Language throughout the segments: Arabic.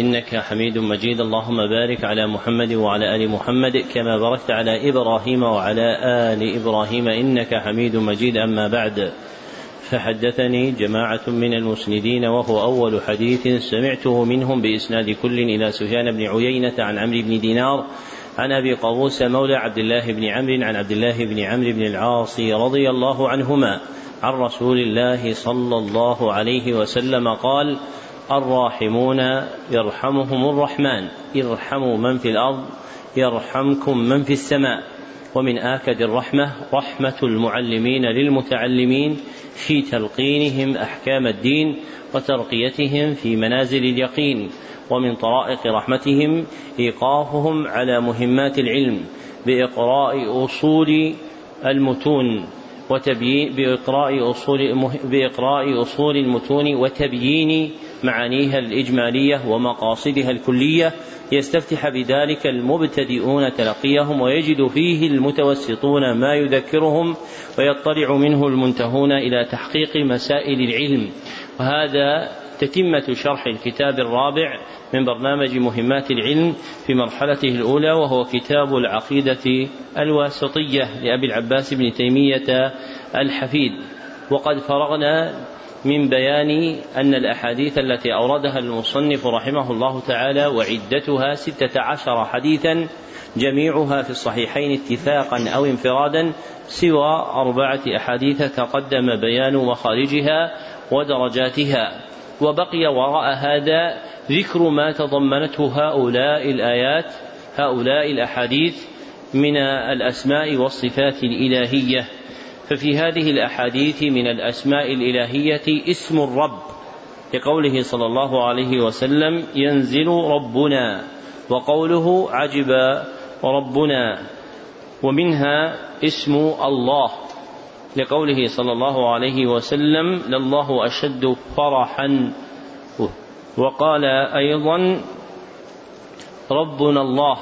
إنك حميد مجيد. اللهم بارك على محمد وعلى آل محمد كما باركت على إبراهيم وعلى آل إبراهيم إنك حميد مجيد. أما بعد فحدثني جماعة من المسندين وهو أول حديث سمعته منهم بإسناد كل إلى سفيان بن عيينة عن عمرو بن دينار عن أبي قابوس مولى عبد الله بن عمرو عن عبد الله بن عمرو بن العاص رضي الله عنهما عن رسول الله صلى الله عليه وسلم قال الراحمون يرحمهم الرحمن. ارحموا من في الأرض يرحمكم من في السماء. ومن آكد الرحمة رحمة المعلمين للمتعلمين في تلقينهم أحكام الدين وترقيتهم في منازل اليقين. ومن طرائق رحمتهم إيقافهم على مهمات العلم بإقراء أصول المتون وتبيين بإقراء أصول بإقراء أصول المتون وتبيين معانيها الإجمالية ومقاصدها الكلية يستفتح بذلك المبتدئون تلقيهم ويجد فيه المتوسطون ما يذكرهم ويطلع منه المنتهون إلى تحقيق مسائل العلم. وهذا تتمة شرح الكتاب الرابع من برنامج مهمات العلم في مرحلته الأولى وهو كتاب العقيدة الواسطية لأبي العباس بن تيمية الحفيد. وقد فرغنا من بيان أن الأحاديث التي أوردها المصنف رحمه الله تعالى وعدتها ستة عشر حديثا جميعها في الصحيحين اتفاقا أو انفرادا سوى أربعة أحاديث تقدم بيان مخارجها ودرجاتها. وبقي وراء هذا ذكر ما تضمنته هؤلاء الآيات هؤلاء الأحاديث من الأسماء والصفات الإلهية. ففي هذه الأحاديث من الأسماء الإلهية اسم الرب لقوله صلى الله عليه وسلم ينزل ربنا وقوله عجب ربنا ومنها اسم الله لقوله صلى الله عليه وسلم لله أشد فرحا. وقال أيضا ربنا الله.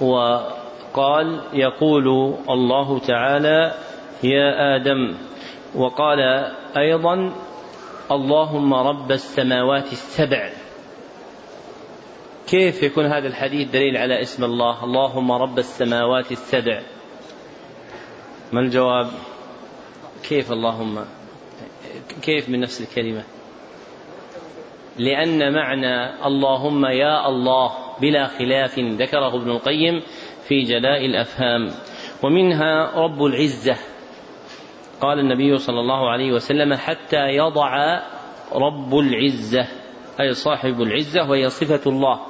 وقال يقول الله تعالى يا آدم. وقال أيضا اللهم رب السماوات السبع. كيف يكون هذا الحديث دليل على اسم الله؟ اللهم رب السماوات السبع. ما الجواب؟ كيف اللهم؟ كيف من نفس الكلمة؟ لأن معنى اللهم يا الله بلا خلاف ذكره ابن القيم في جلاء الأفهام. ومنها رب العزة. قال النبي صلى الله عليه وسلم حتى يضع رب العزة أي صاحب العزة وهي صفة الله.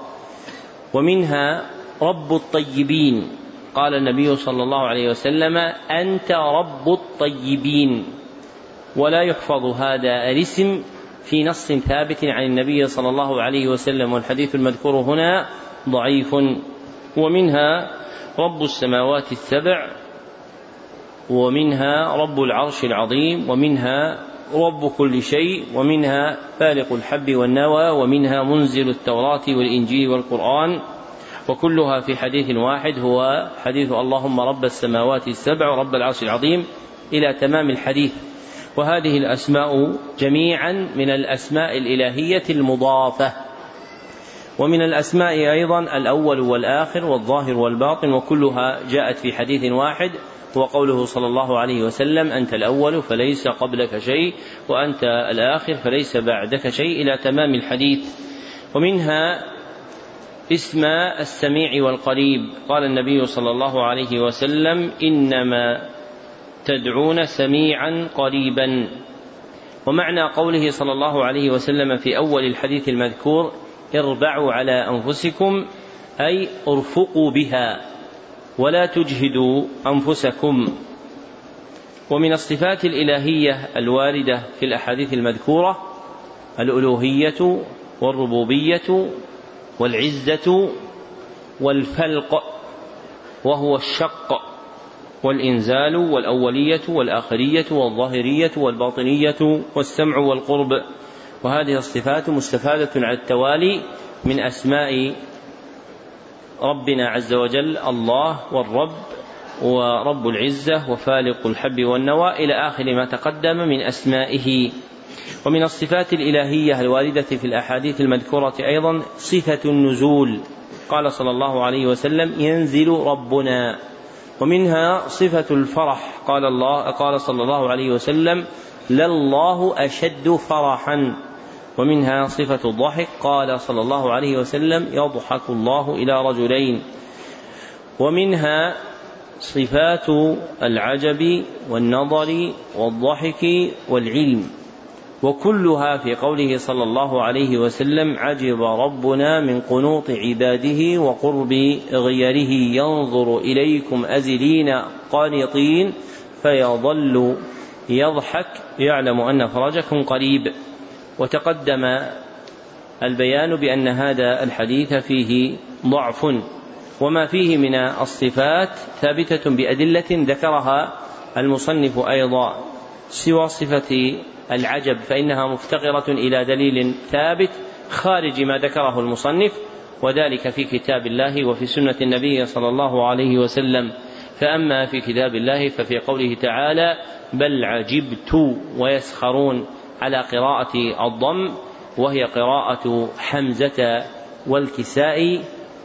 ومنها رب الطيبين. قال النبي صلى الله عليه وسلم أنت رب الطيبين. ولا يحفظ هذا الاسم في نص ثابت عن النبي صلى الله عليه وسلم والحديث المذكور هنا ضعيف. ومنها رب السماوات السبع ومنها رب العرش العظيم ومنها رب كل شيء ومنها فالق الحب والنوى ومنها منزل التوراة والإنجيل والقرآن. وكلها في حديث واحد هو حديث اللهم رب السماوات السبع ورب العرش العظيم إلى تمام الحديث. وهذه الأسماء جميعا من الأسماء الإلهية المضافة. ومن الأسماء أيضا الأول والآخر والظاهر والباطن وكلها جاءت في حديث واحد. هو قوله صلى الله عليه وسلم أنت الأول فليس قبلك شيء وأنت الآخر فليس بعدك شيء إلى تمام الحديث. ومنها اسم السميع والقريب. قال النبي صلى الله عليه وسلم إنما تدعون سميعا قريبا. ومعنى قوله صلى الله عليه وسلم في أول الحديث المذكور إربعوا على أنفسكم أي أرفقوا بها. ولا تجهدوا أنفسكم. ومن الصفات الإلهية الواردة في الأحاديث المذكورة الألوهية والربوبية والعزة والفلق وهو الشق والإنزال والأولية والآخرية والظاهرية والباطنية والسمع والقرب. وهذه الصفات مستفادة على التوالي من أسماء ربنا عز وجل الله والرب ورب العزة وفالق الحب والنوى إلى آخر ما تقدم من أسمائه ومن الصفات الإلهية الواردة في الأحاديث المذكورة أيضا صفة النزول. قال صلى الله عليه وسلم ينزل ربنا ومنها صفة الفرح. قال الله قال صلى الله عليه وسلم لله أشد فرحا. ومنها صفة الضحك. قال صلى الله عليه وسلم يضحك الله إلى رجلين. ومنها صفات العجب والنظر والضحك والعلم. وكلها في قوله صلى الله عليه وسلم عجب ربنا من قنوط عباده وقرب غيره. ينظر إليكم أزلين قانطين فيظل يضحك. يعلم أن فرجكم قريب. وتقدم البيان بأن هذا الحديث فيه ضعف وما فيه من الصفات ثابتة بأدلة ذكرها المصنف أيضا سوى صفة العجب فإنها مفتقرة إلى دليل ثابت خارج ما ذكره المصنف وذلك في كتاب الله وفي سنة النبي صلى الله عليه وسلم. فأما في كتاب الله ففي قوله تعالى بل عجبت ويسخرون على قراءة الضم وهي قراءة حمزة والكساء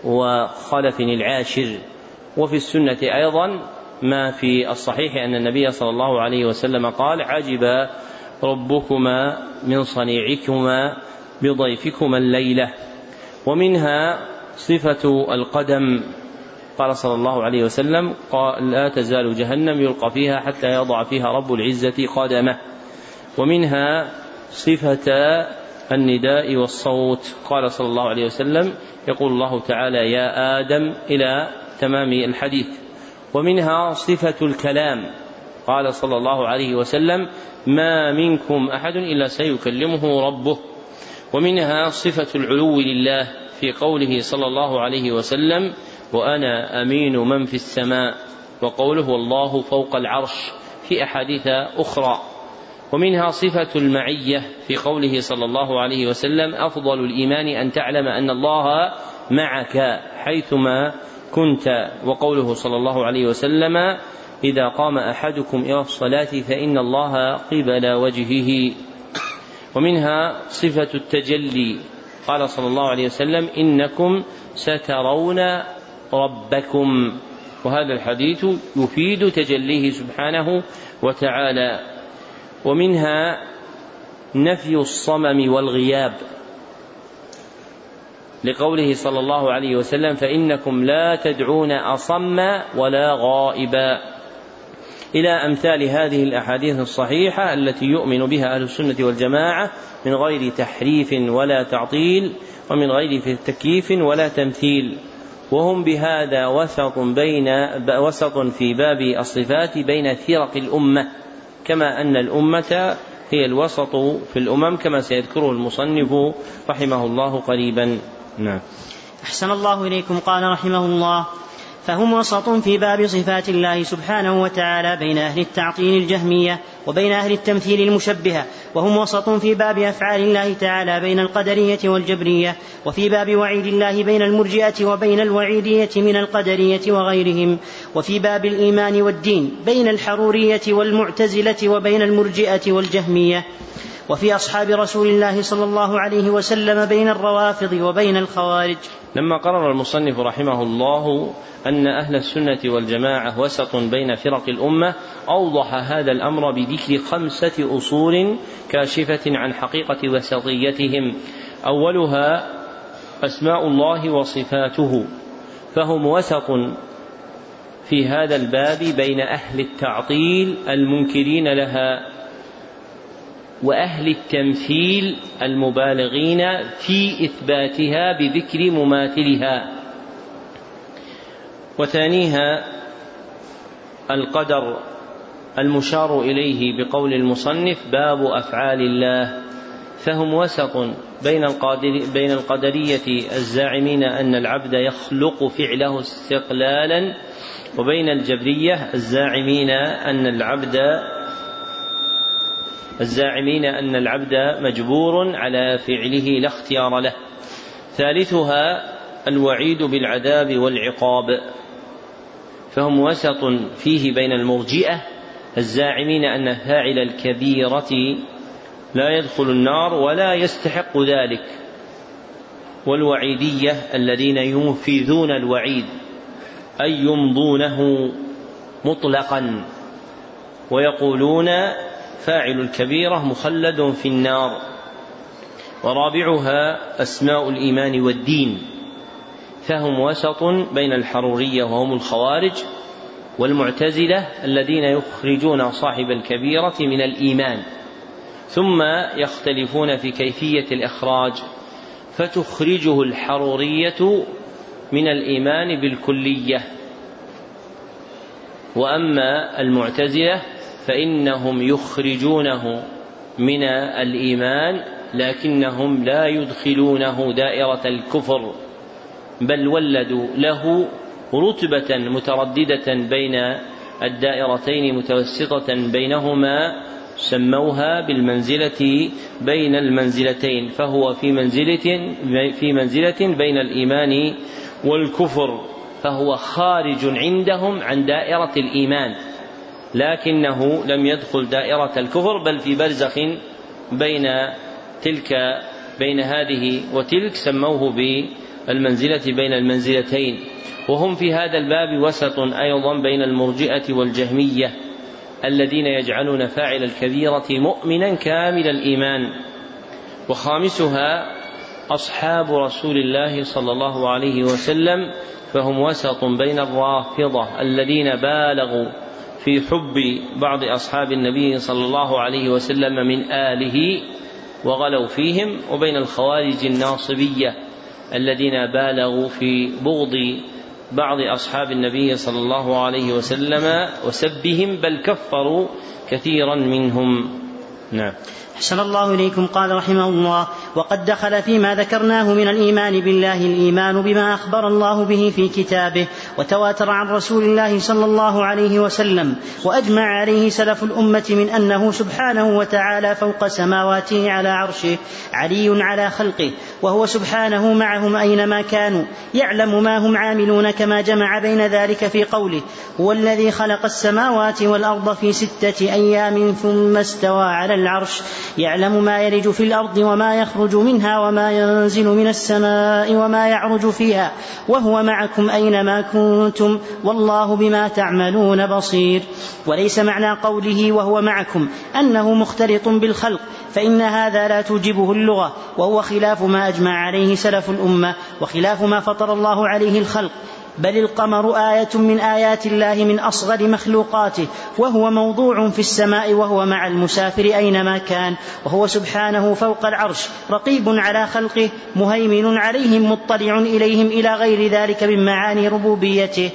وخلف العاشر. وفي السنة أيضا ما في الصحيح أن النبي صلى الله عليه وسلم قال عجب ربكما من صنيعكما بضيفكما الليلة ومنها صفة القدم. قال صلى الله عليه وسلم قال لا تزال جهنم يلقى فيها حتى يضع فيها رب العزة قدمه. ومنها صفة النداء والصوت. قال صلى الله عليه وسلم يقول الله تعالى يا آدم إلى تمام الحديث. ومنها صفة الكلام. قال صلى الله عليه وسلم ما منكم أحد إلا سيكلمه ربه. ومنها صفة العلو لله في قوله صلى الله عليه وسلم وأنا أمين من في السماء. وقوله والله فوق العرش. في أحاديث أخرى. ومنها صفة المعية في قوله صلى الله عليه وسلم أفضل الإيمان أن تعلم أن الله معك حيثما كنت. وقوله صلى الله عليه وسلم إذا قام أحدكم إلى الصلاة فإن الله قبل وجهه. ومنها صفة التجلي. قال صلى الله عليه وسلم إنكم سترون ربكم. وهذا الحديث يفيد تجليه سبحانه وتعالى. ومنها نفي الصمم والغياب. لقوله صلى الله عليه وسلم فإنكم لا تدعون أصم ولا غائبا. إلى أمثال هذه الأحاديث الصحيحة التي يؤمن بها أهل السنة والجماعة من غير تحريف ولا تعطيل ومن غير تكييف ولا تمثيل. وهم بهذا وسط بين وسط في باب الصفات بين فرق الأمة. كما أن الأمة هي الوسط في الأمم كما سيذكره المصنف رحمه الله قريبا. نعم. أحسن الله إليكم. قال رحمه الله فهم وسط في باب صفات الله سبحانه وتعالى بين أهل التعطيل الجهمية وبين أهل التمثيل المشبهة وهم وسط في باب أفعال الله تعالى بين القدرية والجبرية وفي باب وعيد الله بين المرجئة وبين الوعيدية من القدرية وغيرهم وفي باب الإيمان والدين بين الحرورية والمعتزلة وبين المرجئة والجهمية. وفي أصحاب رسول الله صلى الله عليه وسلم بين الروافض وبين الخوارج. لما قرر المصنف رحمه الله أن أهل السنة والجماعة وسط بين فرق الأمة أوضح هذا الأمر بذكر خمسة أصول كاشفة عن حقيقة وسطيتهم. أولها أسماء الله وصفاته فهم وسط في هذا الباب بين أهل التعطيل المنكرين لها. وأهل التمثيل المبالغين في إثباتها بذكر مماثلها. وثانيها القدر المشار إليه بقول المصنف باب أفعال الله فهم وسط بين القادر بين القدرية الزاعمين أن العبد يخلق فعله استقلالا وبين الجبرية الزاعمين أن العبد الزاعمين أن العبد مجبور على فعله لا اختيار له. ثالثها الوعيد بالعذاب والعقاب. فهم وسط فيه بين المرجئة الزاعمين أن فاعل الكبيرة لا يدخل النار ولا يستحق ذلك. والوعيدية الذين ينفذون الوعيد أي يمضونه مطلقا ويقولون فاعل الكبيرة مخلد في النار ورابعها أسماء الإيمان والدين فهم وسط بين الحرورية وهم الخوارج والمعتزلة الذين يخرجون صاحب الكبيرة من الإيمان ثم يختلفون في كيفية الإخراج فتخرجه الحرورية من الإيمان بالكلية. وأما المعتزلة فإنهم يخرجونه من الإيمان لكنهم لا يدخلونه دائرة الكفر بل ولدوا له رتبة مترددة بين الدائرتين متوسطة بينهما سموها بالمنزلة بين المنزلتين فهو في منزلة في منزلة بين الإيمان والكفر فهو خارج عندهم عن دائرة الإيمان. لكنه لم يدخل دائرة الكفر بل في برزخ بين تلك بين هذه وتلك سموه بالمنزلة بين المنزلتين. وهم في هذا الباب وسط أيضا بين المرجئة والجهمية الذين يجعلون فاعل الكبيرة مؤمنا كامل الإيمان. وخامسها أصحاب رسول الله صلى الله عليه وسلم فهم وسط بين الرافضة الذين بالغوا في حب بعض أصحاب النبي صلى الله عليه وسلم من آله وغلوا فيهم وبين الخوارج الناصبية الذين بالغوا في بغض بعض أصحاب النبي صلى الله عليه وسلم وسبهم بل كفروا كثيرا منهم. نعم. أحسن الله إليكم قال رحمه الله وقد دخل فيما ذكرناه من الإيمان بالله الإيمان بما أخبر الله به في كتابه وتواتر عن رسول الله صلى الله عليه وسلم وأجمع عليه سلف الأمة من أنه سبحانه وتعالى فوق سماواته على عرشه علي على خلقه وهو سبحانه معهم أينما كانوا يعلم ما هم عاملون كما جمع بين ذلك في قوله هو الذي خلق السماوات والأرض في ستة أيام ثم استوى على العرش يعلم ما يلج في الأرض وما يخرج منها وما ينزل من السماء وما يعرج فيها وهو معكم أينما كنتم والله بما تعملون بصير. وليس معنى قوله وهو معكم أنه مختلط بالخلق فإن هذا لا توجبه اللغة وهو خلاف ما أجمع عليه سلف الأمة وخلاف ما فطر الله عليه الخلق. بل القمر آية من آيات الله من أصغر مخلوقاته وهو موضوع في السماء وهو مع المسافر أينما كان وهو سبحانه فوق العرش رقيب على خلقه مهيمن عليهم مطلع إليهم إلى غير ذلك من معاني ربوبيته.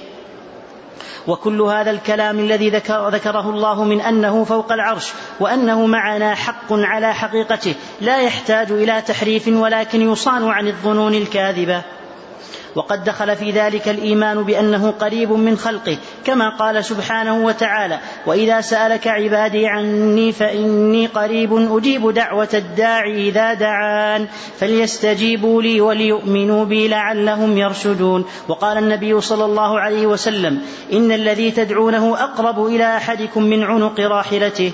وكل هذا الكلام الذي ذكر ذكره الله من أنه فوق العرش وأنه معنا حق على حقيقته لا يحتاج إلى تحريف ولكن يصان عن الظنون الكاذبة. وقد دخل في ذلك الإيمان بأنه قريب من خلقه كما قال سبحانه وتعالى وإذا سألك عبادي عني فإني قريب أجيب دعوة الداعي إذا دعان فليستجيبوا لي وليؤمنوا بي لعلهم يرشدون وقال النبي صلى الله عليه وسلم إن الذي تدعونه أقرب إلى أحدكم من عنق راحلته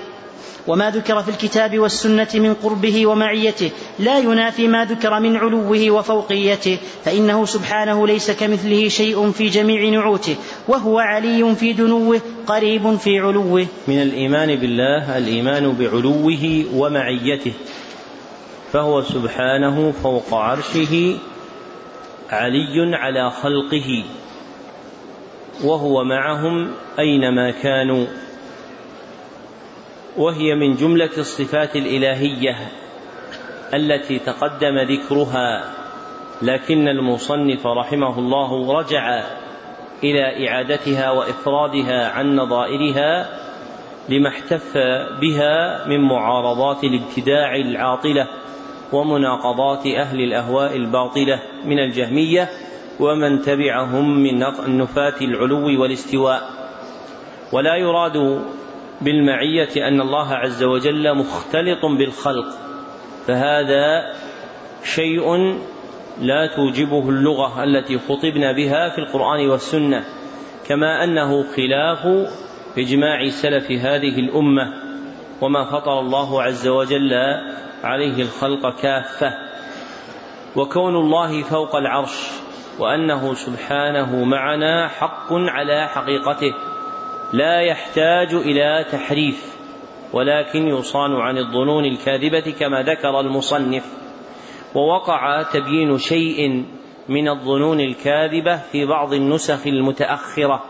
وما ذكر في الكتاب والسنة من قربه ومعيته لا ينافي ما ذكر من علوه وفوقيته فإنه سبحانه ليس كمثله شيء في جميع نعوته وهو علي في دنوه قريب في علوه. من الإيمان بالله الإيمان بعلوه ومعيته فهو سبحانه فوق عرشه علي على خلقه وهو معهم أينما كانوا. وهي من جملة الصفات الإلهية التي تقدم ذكرها لكن المصنف رحمه الله رجع إلى إعادتها وإفرادها عن نظائرها لما احتف بها من معارضات الابتداع العاطلة ومناقضات أهل الأهواء الباطلة من الجهمية ومن تبعهم من نفاة العلو والاستواء. ولا يراد بالمعية أن الله عز وجل مختلط بالخلق فهذا شيء لا توجبه اللغة التي خطبنا بها في القرآن والسنة كما أنه خلاف إجماع سلف هذه الأمة وما فطر الله عز وجل عليه الخلق كافة وكون الله فوق العرش وأنه سبحانه معنا حق على حقيقته. لا يحتاج إلى تحريف ولكن يصان عن الظنون الكاذبة كما ذكر المصنف. ووقع تبيين شيء من الظنون الكاذبة في بعض النسخ المتأخرة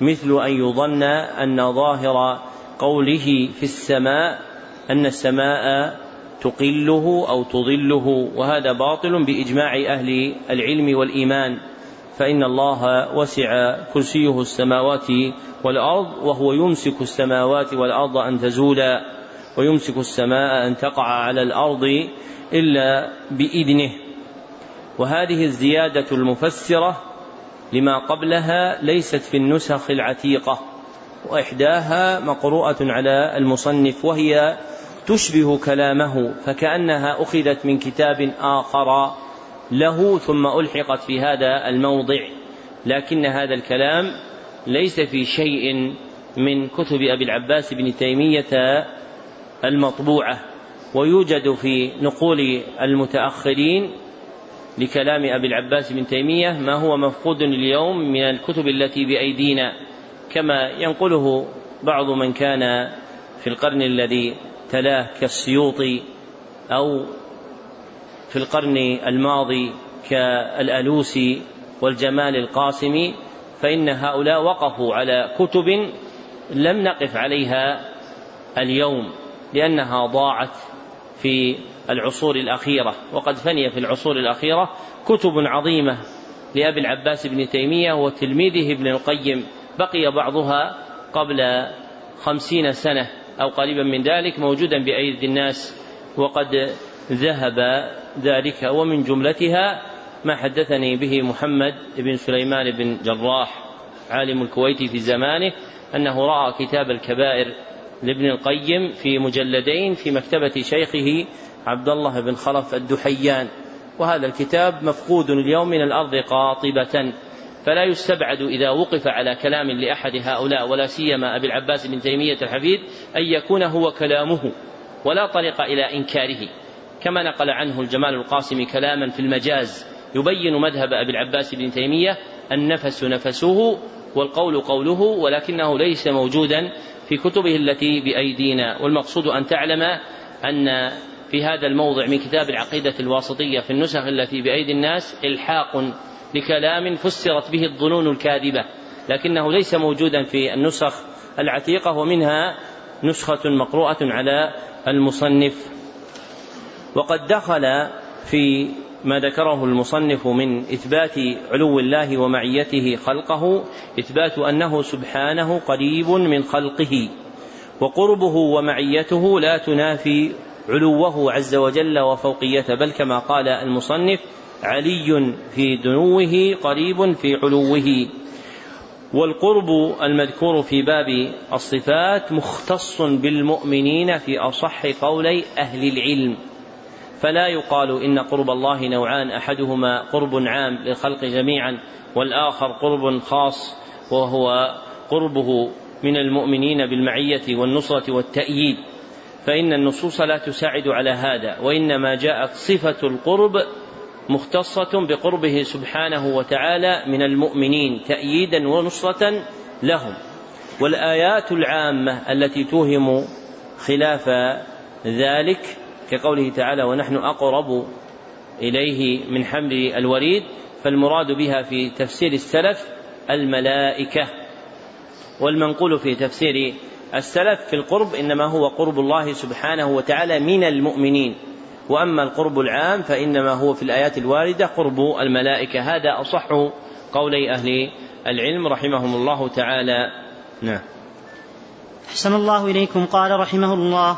مثل أن يظن أن ظاهر قوله في السماء أن السماء تقله أو تضله وهذا باطل بإجماع أهل العلم والإيمان. فإن الله وسع كرسيه السماوات والأرض وهو يمسك السماوات والأرض أن تزولا ويمسك السماء أن تقع على الأرض إلا بإذنه. وهذه الزيادة المفسرة لما قبلها ليست في النسخ العتيقة وإحداها مقروءة على المصنف وهي تشبه كلامه فكأنها أخذت من كتاب آخر له ثم ألحقت في هذا الموضع لكن هذا الكلام ليس في شيء من كتب أبي العباس بن تيمية المطبوعة ويوجد في نقول المتأخرين لكلام أبي العباس بن تيمية ما هو مفقود اليوم من الكتب التي بأيدينا كما ينقله بعض من كان في القرن الذي تلاه كالسيوطي أو في القرن الماضي كالألوسي والجمال القاسمي فإن هؤلاء وقفوا على كتب لم نقف عليها اليوم لأنها ضاعت في العصور الأخيرة. وقد فني في العصور الأخيرة كتب عظيمة لأبي العباس بن تيمية وتلميذه ابن القيم. بقي بعضها قبل خمسين سنة أو قريبا من ذلك موجودا بأيدي الناس وقد ذهب ذلك ومن جملتها ما حدثني به محمد بن سليمان بن جراح عالم الكويت في زمانه أنه رأى كتاب الكبائر لابن القيم في مجلدين في مكتبة شيخه عبد الله بن خلف الدحيان. وهذا الكتاب مفقود اليوم من الأرض قاطبة. فلا يستبعد إذا وقف على كلام لأحد هؤلاء ولا سيما أبي العباس بن تيمية الحفيد أن يكون هو كلامه ولا طريق إلى إنكاره. كما نقل عنه الجمال القاسم كلاما في المجاز يبين مذهب أبي العباس بن تيمية النفس نفسه والقول قوله ولكنه ليس موجودا في كتبه التي بأيدينا. والمقصود أن تعلم أن في هذا الموضع من كتاب العقيدة الواسطية في النسخ التي بأيدي الناس إلحاق لكلام فسرت به الظنون الكاذبة لكنه ليس موجودا في النسخ العتيقة ومنها نسخة مقروءة على المصنف. وقد دخل في ما ذكره المصنف من إثبات علو الله ومعيته خلقه إثبات أنه سبحانه قريب من خلقه وقربه ومعيته لا تنافي علوه عز وجل وفوقيته بل كما قال المصنف علي في دنوه قريب في علوه. والقرب المذكور في باب الصفات مختص بالمؤمنين في أصح قولي أهل العلم. فلا يقال إن قرب الله نوعان أحدهما قرب عام للخلق جميعا والآخر قرب خاص وهو قربه من المؤمنين بالمعية والنصرة والتأييد. فإن النصوص لا تساعد على هذا وإنما جاءت صفة القرب مختصة بقربه سبحانه وتعالى من المؤمنين تأييدا ونصرة لهم. والآيات العامة التي توهم خلاف ذلك كقوله تعالى ونحن أقرب إليه من حمل الوريد فالمراد بها في تفسير السلف الملائكة. والمنقول في تفسير السلف في القرب إنما هو قرب الله سبحانه وتعالى من المؤمنين. وأما القرب العام فإنما هو في الآيات الواردة قرب الملائكة. هذا أصح قولي أهل العلم رحمهم الله تعالى. نعم. أحسن الله إليكم. قال رحمه الله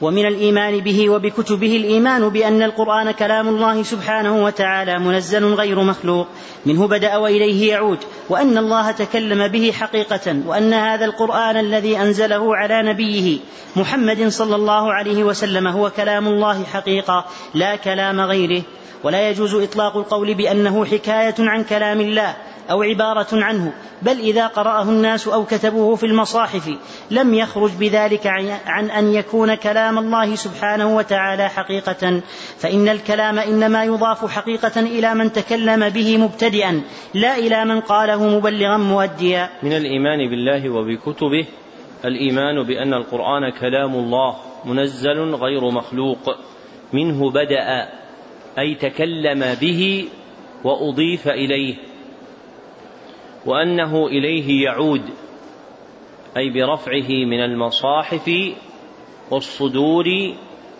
ومن الإيمان به وبكتبه الإيمان بأن القرآن كلام الله سبحانه وتعالى منزل غير مخلوق. منه بدأ وإليه يعود. وأن الله تكلم به حقيقة. وأن هذا القرآن الذي أنزله على نبيه محمد صلى الله عليه وسلم هو كلام الله حقيقة. لا كلام غيره. ولا يجوز إطلاق القول بأنه حكاية عن كلام الله. أو عبارة عنه بل إذا قرأه الناس أو كتبوه في المصاحف لم يخرج بذلك عن أن يكون كلام الله سبحانه وتعالى حقيقة. فإن الكلام إنما يضاف حقيقة إلى من تكلم به مبتدئا لا إلى من قاله مبلغا مؤديا. من الإيمان بالله وبكتبه الإيمان بأن القرآن كلام الله منزل غير مخلوق منه بدأ أي تكلم به وأضيف إليه. وأنه إليه يعود أي برفعه من المصاحف والصدور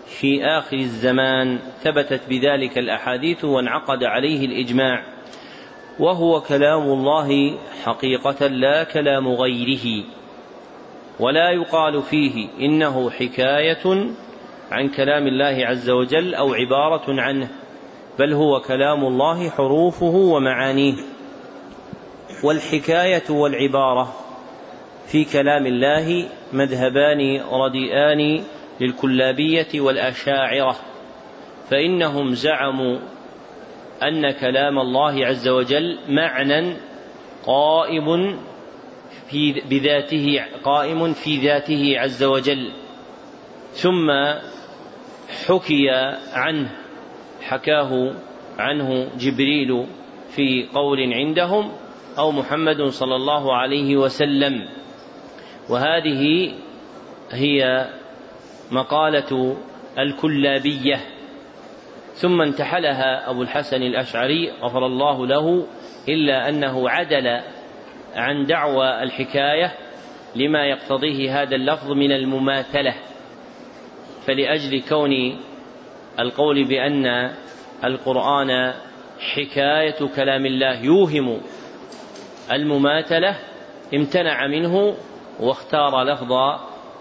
في آخر الزمان. ثبتت بذلك الأحاديث وانعقد عليه الإجماع. وهو كلام الله حقيقة لا كلام غيره ولا يقال فيه إنه حكاية عن كلام الله عز وجل أو عبارة عنه بل هو كلام الله حروفه ومعانيه. والحكاية والعبارة في كلام الله مذهبان رديئان للكلابية والأشاعرة فإنهم زعموا أن كلام الله عز وجل معنى قائم في بذاته قائم في ذاته عز وجل. ثم حكي عنه حكاه عنه جبريل في قول عندهم أو محمد صلى الله عليه وسلم. وهذه هي مقالة الكلابية. ثم انتحلها أبو الحسن الأشعري غفر الله له إلا أنه عدل عن دعوى الحكاية لما يقتضيه هذا اللفظ من المماثلة. فلأجل كون القول بأن القرآن حكاية كلام الله يوهم المماثلة امتنع منه واختار لفظ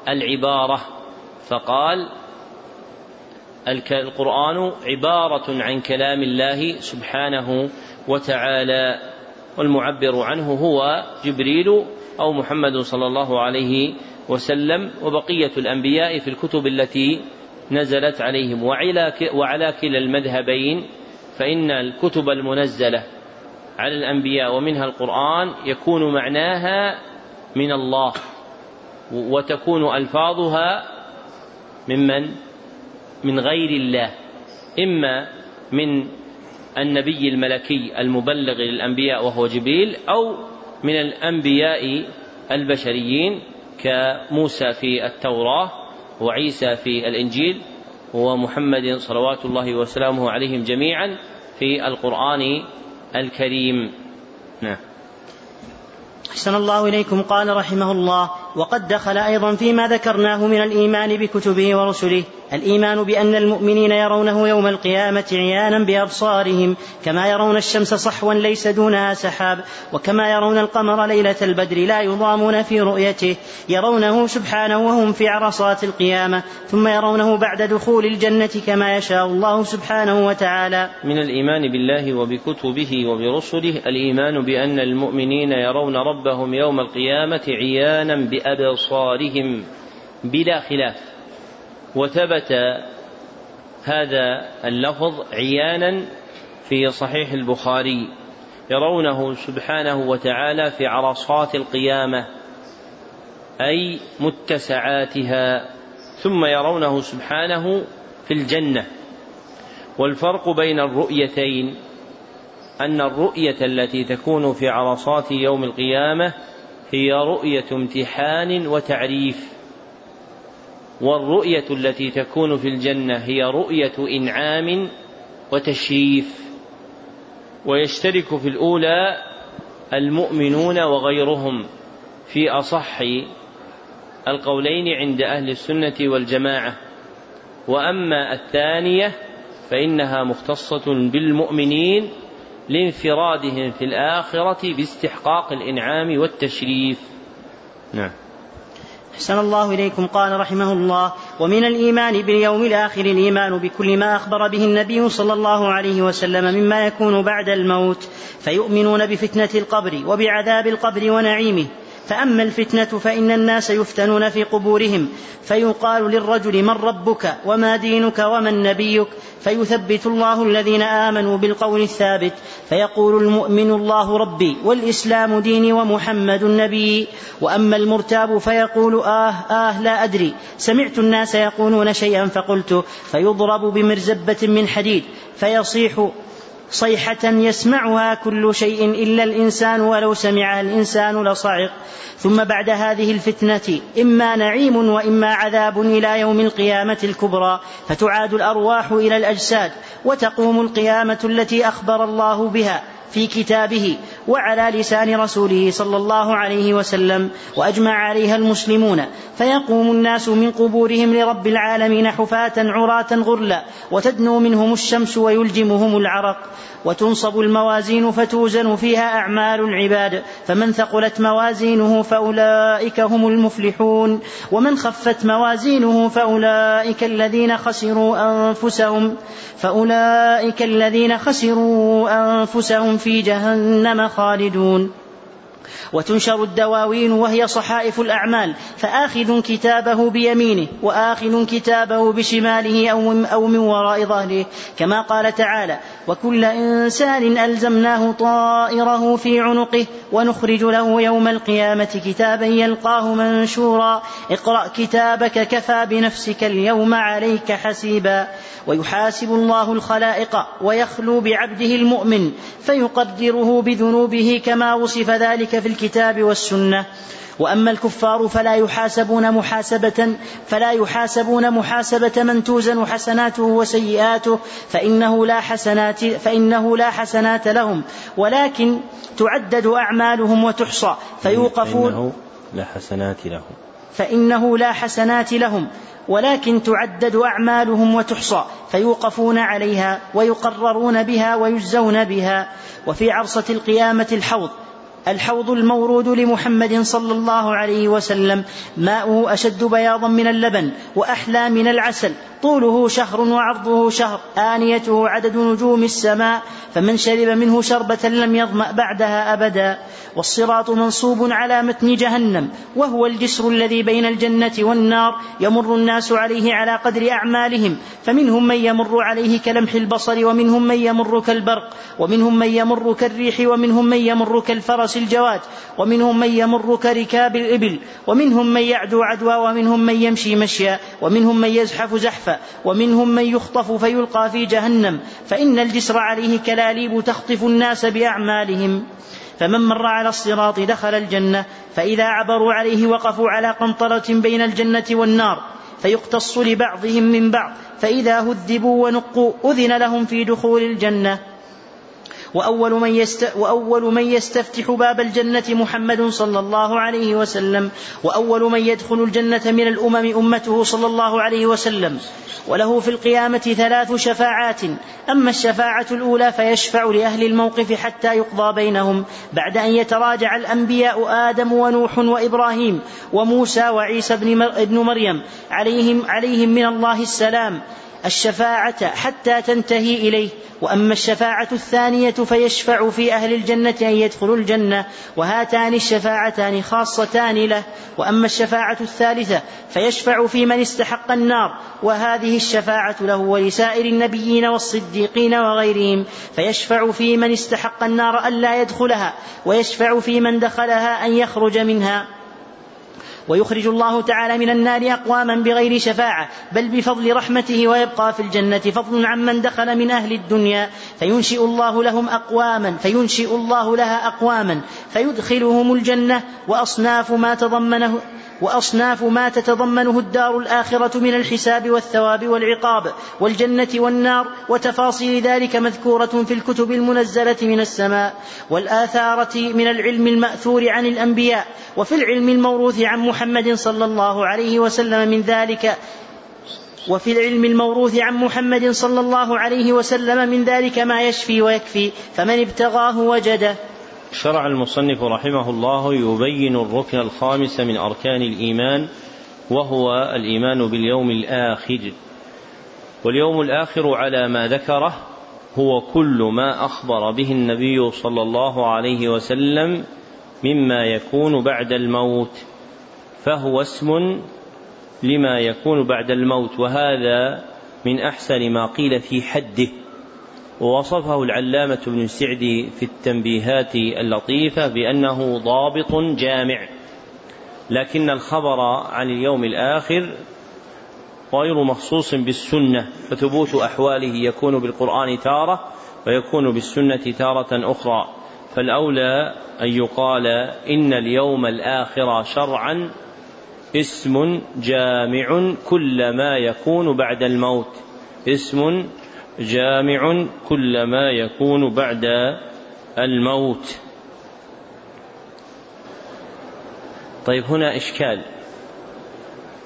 العبارة فقال القرآن عبارة عن كلام الله سبحانه وتعالى والمعبر عنه هو جبريل أو محمد صلى الله عليه وسلم وبقية الأنبياء في الكتب التي نزلت عليهم. وعلى كلا المذهبين فإن الكتب المنزلة على الأنبياء ومنها القرآن يكون معناها من الله وتكون ألفاظها ممن من غير الله. إما من النبي الملكي المبلغ للأنبياء وهو جبريل أو من الأنبياء البشريين كموسى في التوراة وعيسى في الإنجيل ومحمد صلوات الله وسلامه عليهم جميعا في القرآن الكريم. نعم. أحسن الله إليكم. قال رحمه الله وقد دخل أيضا فيما ذكرناه من الإيمان بكتبه ورسله. الإيمان بأن المؤمنين يرونه يوم القيامة عيانا بأبصارهم كما يرون الشمس صحوا ليس دونها سحاب وكما يرون القمر ليلة البدر لا يضامون في رؤيته يرونه سبحانه وهم في عرصات القيامة ثم يرونه بعد دخول الجنة كما يشاء الله سبحانه وتعالى. من الإيمان بالله وبكتبه وبرسله الإيمان بأن المؤمنين يرون ربهم يوم القيامة عيانا بأبصارهم بلا خلاف. وثبت هذا اللفظ عيانا في صحيح البخاري يرونه سبحانه وتعالى في عرصات القيامة أي متسعاتها ثم يرونه سبحانه في الجنة. والفرق بين الرؤيتين أن الرؤية التي تكون في عرصات يوم القيامة هي رؤية امتحان وتعريف. والرؤية التي تكون في الجنة هي رؤية إنعام وتشريف. ويشترك في الأولى المؤمنون وغيرهم في أصح القولين عند أهل السنة والجماعة. وأما الثانية فإنها مختصة بالمؤمنين لانفرادهم في الآخرة باستحقاق الإنعام والتشريف. نعم. أحسن الله إليكم. قال رحمه الله ومن الإيمان باليوم الآخر الإيمان بكل ما أخبر به النبي صلى الله عليه وسلم مما يكون بعد الموت فيؤمنون بفتنة القبر وبعذاب القبر ونعيمه فأما الفتنة فإن الناس يفتنون في قبورهم فيقال للرجل من ربك وما دينك ومن نبيك؟ فيثبت الله الذين آمنوا بالقول الثابت فيقول المؤمن الله ربي والإسلام ديني ومحمد نبي وأما المرتاب فيقول آه آه لا أدري. سمعت الناس يقولون شيئا فقلت فيضرب بمرزبة من حديد فيصيح صيحة يسمعها كل شيء إلا الإنسان ولو سمعها الإنسان لصعق ثم بعد هذه الفتنة إما نعيم وإما عذاب إلى يوم القيامة الكبرى. فتعاد الأرواح إلى الأجساد وتقوم القيامة التي أخبر الله بها. في كتابه وعلى لسان رسوله صلى الله عليه وسلم وأجمع عليها المسلمون. فيقوم الناس من قبورهم لرب العالمين حفاة عراة غرلا وتدنو منهم الشمس ويلجمهم العرق. وتنصب الموازين فتوزن فيها أعمال العباد. فمن ثقلت موازينه فأولئك هم المفلحون. ومن خفت موازينه فأولئك الذين خسروا أنفسهم. فأولئك الذين خسروا أنفسهم في جهنم خالدون. وتنشر الدواوين وهي صحائف الأعمال فآخذ كتابه بيمينه وآخذ كتابه بشماله أو أو من وراء ظهره كما قال تعالى وكل إنسان ألزمناه طائره في عنقه ونخرج له يوم القيامة كتابا يلقاه منشورا اقرأ كتابك كفى بنفسك اليوم عليك حسيبا. ويحاسب الله الخلائق ويخلو بعبده المؤمن فيقدره بذنوبه كما وصف ذلك في الكتاب والسنة. وأما الكفار فلا يحاسبون محاسبة فلا يحاسبون محاسبة من توزن حسناته وسيئاته فإنه لا حسنات فإنه لا حسنات لهم. ولكن تعدد أعمالهم وتحصى فيوقفون. فإنه لا حسنات لهم. فإنه لا حسنات لهم. ولكن تعدد أعمالهم وتحصى فيوقفون عليها ويقررون بها ويجزون بها. وفي عرصة القيامة الحوض الحوض المورود لمحمد صلى الله عليه وسلم ماؤه أشد بياضا من اللبن وأحلى من العسل. طوله شهر وعرضه شهر. آنيته عدد نجوم السماء فمن شرب منه شربة لم يظمأ بعدها أبدا. والصراط منصوب على متن جهنم وهو الجسر الذي بين الجنة والنار يمر الناس عليه على قدر أعمالهم. فمنهم من يمر عليه كلمح البصر ومنهم من يمر كالبرق ومنهم من يمر كالريح ومنهم من يمر كالفرس الجواد ومنهم من يمر كركاب الإبل ومنهم من يعدو عدوى ومنهم من يمشي مشيا ومنهم من يزحف زحفا ومنهم من يخطف فيلقى في جهنم فإن الجسر عليه كلاليب تخطف الناس بأعمالهم. فمن مر على الصراط دخل الجنة فإذا عبروا عليه وقفوا على قنطرة بين الجنة والنار فيقتص لبعضهم من بعض فإذا هذبوا ونقوا أذن لهم في دخول الجنة. وأول من, يست وأول من يستفتح باب الجنة محمد صلى الله عليه وسلم وأول من يدخل الجنة من الأمم أمته صلى الله عليه وسلم. وله في القيامة ثلاث شفاعات. أما الشفاعة الأولى فيشفع لأهل الموقف حتى يقضى بينهم بعد أن يتراجع الأنبياء آدم ونوح وإبراهيم وموسى وعيسى بن مريم. عليهم, عليهم من الله السلام. الشفاعة حتى تنتهي إليه وأما الشفاعة الثانية فيشفع في أهل الجنة أن يدخلوا الجنة وهاتان الشفاعتان خاصتان له وأما الشفاعة الثالثة فيشفع في من استحق النار وهذه الشفاعة له ولسائر النبيين والصديقين وغيرهم فيشفع في من استحق النار ألا يدخلها ويشفع في من دخلها أن يخرج منها. ويخرج الله تعالى من النار أقواما بغير شفاعة بل بفضل رحمته ويبقى في الجنة فضل عمن دخل من أهل الدنيا فينشئ الله لهم أقواما فينشئ الله لها أقواما فيدخلهم الجنة وأصناف ما تضمنه وأصناف ما تتضمنه الدار الآخرة من الحساب والثواب والعقاب والجنة والنار وتفاصيل ذلك مذكورة في الكتب المنزلة من السماء والآثارة من العلم المأثور عن الأنبياء وفي العلم الموروث عن محمد صلى الله عليه وسلم من ذلك وفي العلم الموروث عن محمد صلى الله عليه وسلم من ذلك ما يشفي ويكفي فمن ابتغاه وجده. شرع المصنف رحمه الله يبين الركن الخامس من أركان الإيمان وهو الإيمان باليوم الآخر. واليوم الآخر على ما ذكره هو كل ما أخبر به النبي صلى الله عليه وسلم مما يكون بعد الموت فهو اسم لما يكون بعد الموت وهذا من أحسن ما قيل في حده. ووصفه العلامة ابن سعدي في التنبيهات اللطيفة بأنه ضابط جامع. لكن الخبر عن اليوم الآخر غير مخصوص بالسنة فثبوت أحواله يكون بالقرآن تارة ويكون بالسنة تارة أخرى. فالأولى أن يقال إن اليوم الآخر شرعا اسم جامع كل ما يكون بعد الموت. اسم جامع كل ما يكون بعد الموت. طيب هنا إشكال.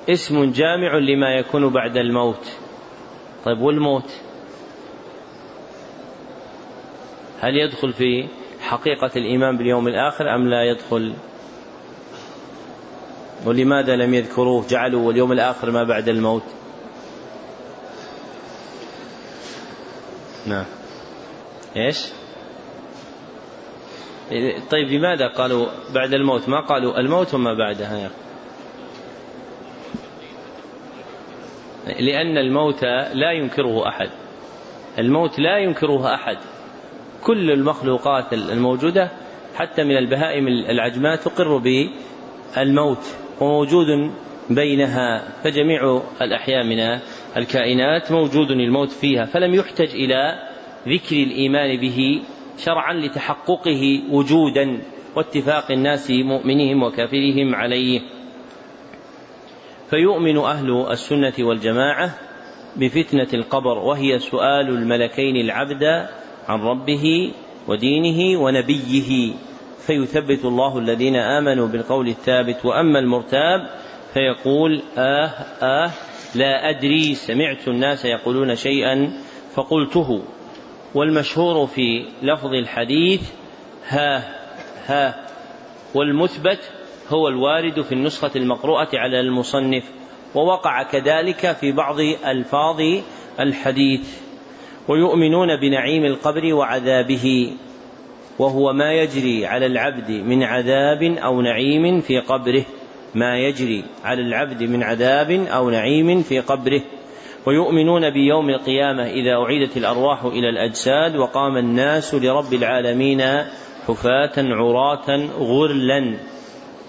اسم جامع لما يكون بعد الموت. طيب والموت؟ هل يدخل في حقيقة الإيمان باليوم الآخر أم لا يدخل؟ ولماذا لم يذكروه؟ جعلوا واليوم الآخر ما بعد الموت. نعم. إيش؟ طيب لماذا قالوا بعد الموت؟ ما قالوا الموت وما بعدها يا لأن الموت لا ينكره أحد. الموت لا ينكره أحد. كل المخلوقات الموجودة حتى من البهائم العجماء تقر بالموت وموجود بينها فجميع الأحياء من الكائنات موجود الموت فيها فلم يحتج إلى ذكر الإيمان به شرعا لتحققه وجودا واتفاق الناس مؤمنهم وكافرهم عليه. فيؤمن أهل السنة والجماعة بفتنة القبر وهي سؤال الملكين العبد عن ربه ودينه ونبيه. فيثبت الله الذين آمنوا بالقول الثابت وأما المرتاب فيقول آه آه لا أدري سمعت الناس يقولون شيئا فقلته. والمشهور في لفظ الحديث ها ها والمثبت هو الوارد في النسخة المقروءة على المصنف ووقع كذلك في بعض ألفاظ الحديث. ويؤمنون بنعيم القبر وعذابه وهو ما يجري على العبد من عذاب أو نعيم في قبره. ما يجري على العبد من عذاب أو نعيم في قبره. ويؤمنون بيوم القيامة إذا أعيدت الأرواح إلى الأجساد وقام الناس لرب العالمين حفاة عراة غرلا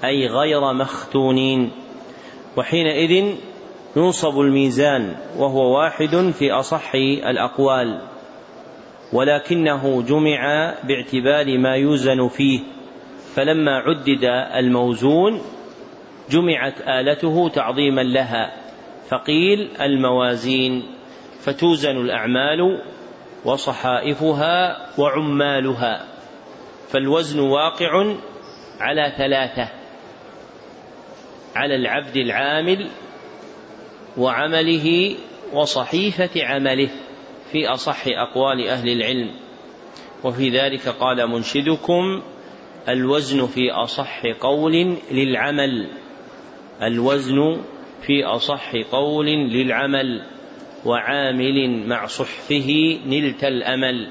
أي غير مختونين. وحينئذ ينصب الميزان وهو واحد في أصح الأقوال. ولكنه جمع باعتبار ما يوزن فيه. فلما عدد الموزون جمعت آلته تعظيما لها. فقيل الموازين فتوزن الأعمال وصحائفها وعمالها. فالوزن واقع على ثلاثة على العبد العامل وعمله وصحيفة عمله في أصح أقوال أهل العلم. وفي ذلك قال منشدكم الوزن في أصح قول للعمل. الوزن في أصح قول للعمل وعامل مع صحفه نلت الأمل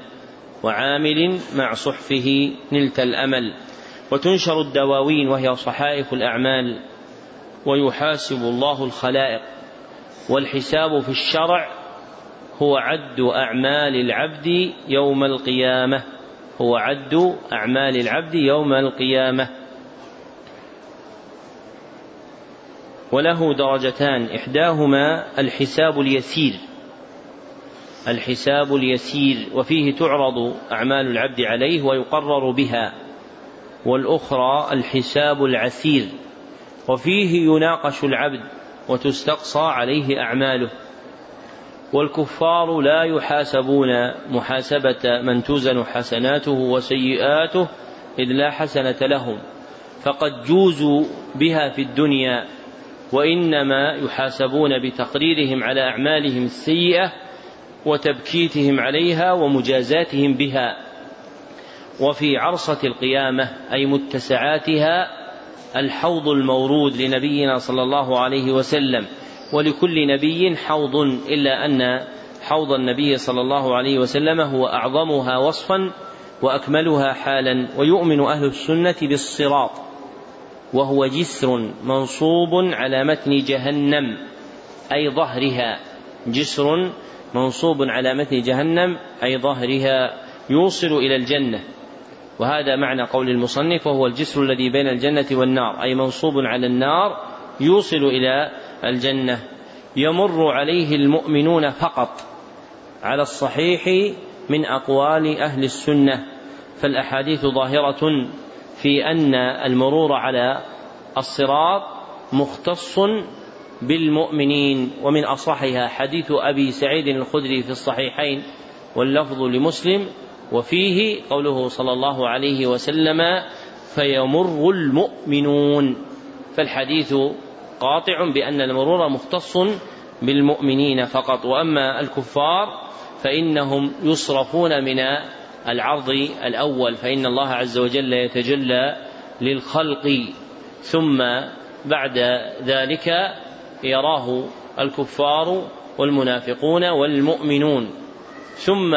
وعامل مع صحفه نلت الأمل وتنشر الدواوين وهي صحائف الأعمال ويحاسب الله الخلائق والحساب في الشرع هو عد أعمال العبد يوم القيامة هو عد أعمال العبد يوم القيامة وله درجتان. إحداهما الحساب اليسير. الحساب اليسير. وفيه تعرض أعمال العبد عليه ويقرر بها. والأخرى الحساب العسير. وفيه يناقش العبد وتستقصى عليه أعماله. والكفار لا يحاسبون محاسبة من توزن حسناته وسيئاته إذ لا حسنة لهم. فقد جوزوا بها في الدنيا وإنما يحاسبون بتقريرهم على أعمالهم السيئة وتبكيتهم عليها ومجازاتهم بها. وفي عرصة القيامة أي متسعاتها الحوض المورود لنبينا صلى الله عليه وسلم ولكل نبي حوض إلا أن حوض النبي صلى الله عليه وسلم هو أعظمها وصفا وأكملها حالا ويؤمن أهل السنة بالصراط. وهو جسر منصوب على متن جهنم أي ظهرها. جسر منصوب على متن جهنم أي ظهرها. يوصل إلى الجنة. وهذا معنى قول المصنف وهو الجسر الذي بين الجنة والنار أي منصوب على النار يوصل إلى الجنة. يمر عليه المؤمنون فقط على الصحيح من أقوال أهل السنة. فالأحاديث ظاهرة. في أن المرور على الصراط مختص بالمؤمنين ومن أصحها حديث أبي سعيد الخدري في الصحيحين واللفظ لمسلم وفيه قوله صلى الله عليه وسلم فيمر المؤمنون فالحديث قاطع بأن المرور مختص بالمؤمنين فقط وأما الكفار فإنهم يصرفون من العرض الأول فإن الله عز وجل يتجلى للخلق ثم بعد ذلك يراه الكفار والمنافقون والمؤمنون ثم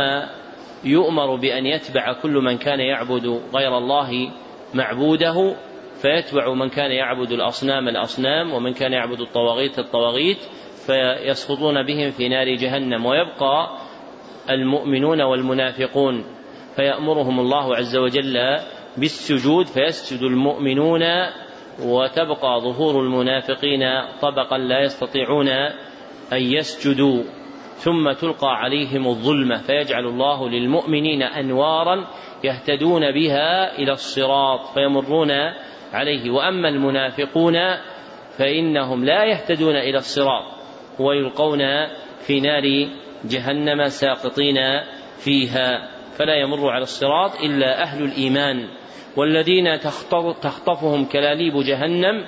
يؤمر بأن يتبع كل من كان يعبد غير الله معبوده فيتبع من كان يعبد الأصنام الأصنام ومن كان يعبد الطواغيت الطواغيت فيسقطون بهم في نار جهنم ويبقى المؤمنون والمنافقون. فيأمرهم الله عز وجل بالسجود فيسجد المؤمنون وتبقى ظهور المنافقين طبقا لا يستطيعون أن يسجدوا. ثم تلقى عليهم الظلمة فيجعل الله للمؤمنين أنوارا يهتدون بها إلى الصراط فيمرون عليه. وأما المنافقون فإنهم لا يهتدون إلى الصراط ويلقون في نار جهنم ساقطين فيها. فلا يمر على الصراط إلا أهل الإيمان والذين تخطفهم كلاليب جهنم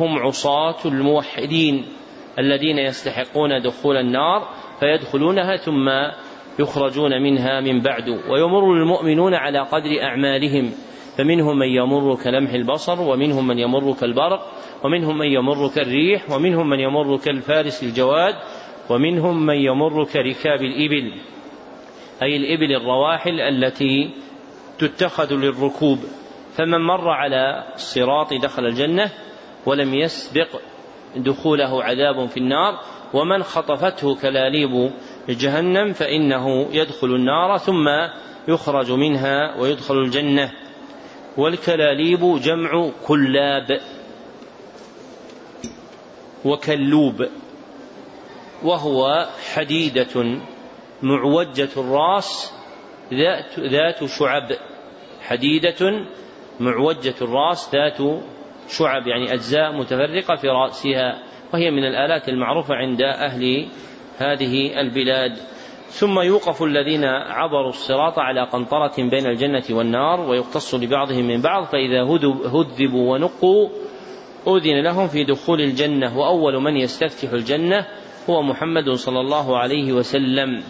هم عصاة الموحدين الذين يستحقون دخول النار فيدخلونها ثم يخرجون منها من بعد ويمر المؤمنون على قدر أعمالهم فمنهم من يمر كلمح البصر ومنهم من يمر كالبرق ومنهم من يمر كالريح ومنهم من يمر كالفارس الجواد ومنهم من يمر كركاب الإبل أي الإبل الرواحل التي تتخذ للركوب. فمن مر على الصراط دخل الجنة ولم يسبق دخوله عذاب في النار ومن خطفته كلاليب جهنم فإنه يدخل النار ثم يخرج منها ويدخل الجنة. والكلاليب جمع كلاب وكلوب وهو حديدة معوجة الراس ذات ذات شعب. حديدة معوجة الراس ذات شعب يعني أجزاء متفرقة في رأسها وهي من الآلات المعروفة عند أهل هذه البلاد. ثم يوقف الذين عبروا الصراط على قنطرة بين الجنة والنار ويقتص لبعضهم من بعض فإذا هذبوا ونقوا أذن لهم في دخول الجنة وأول من يستفتح الجنة هو محمد صلى الله عليه وسلم.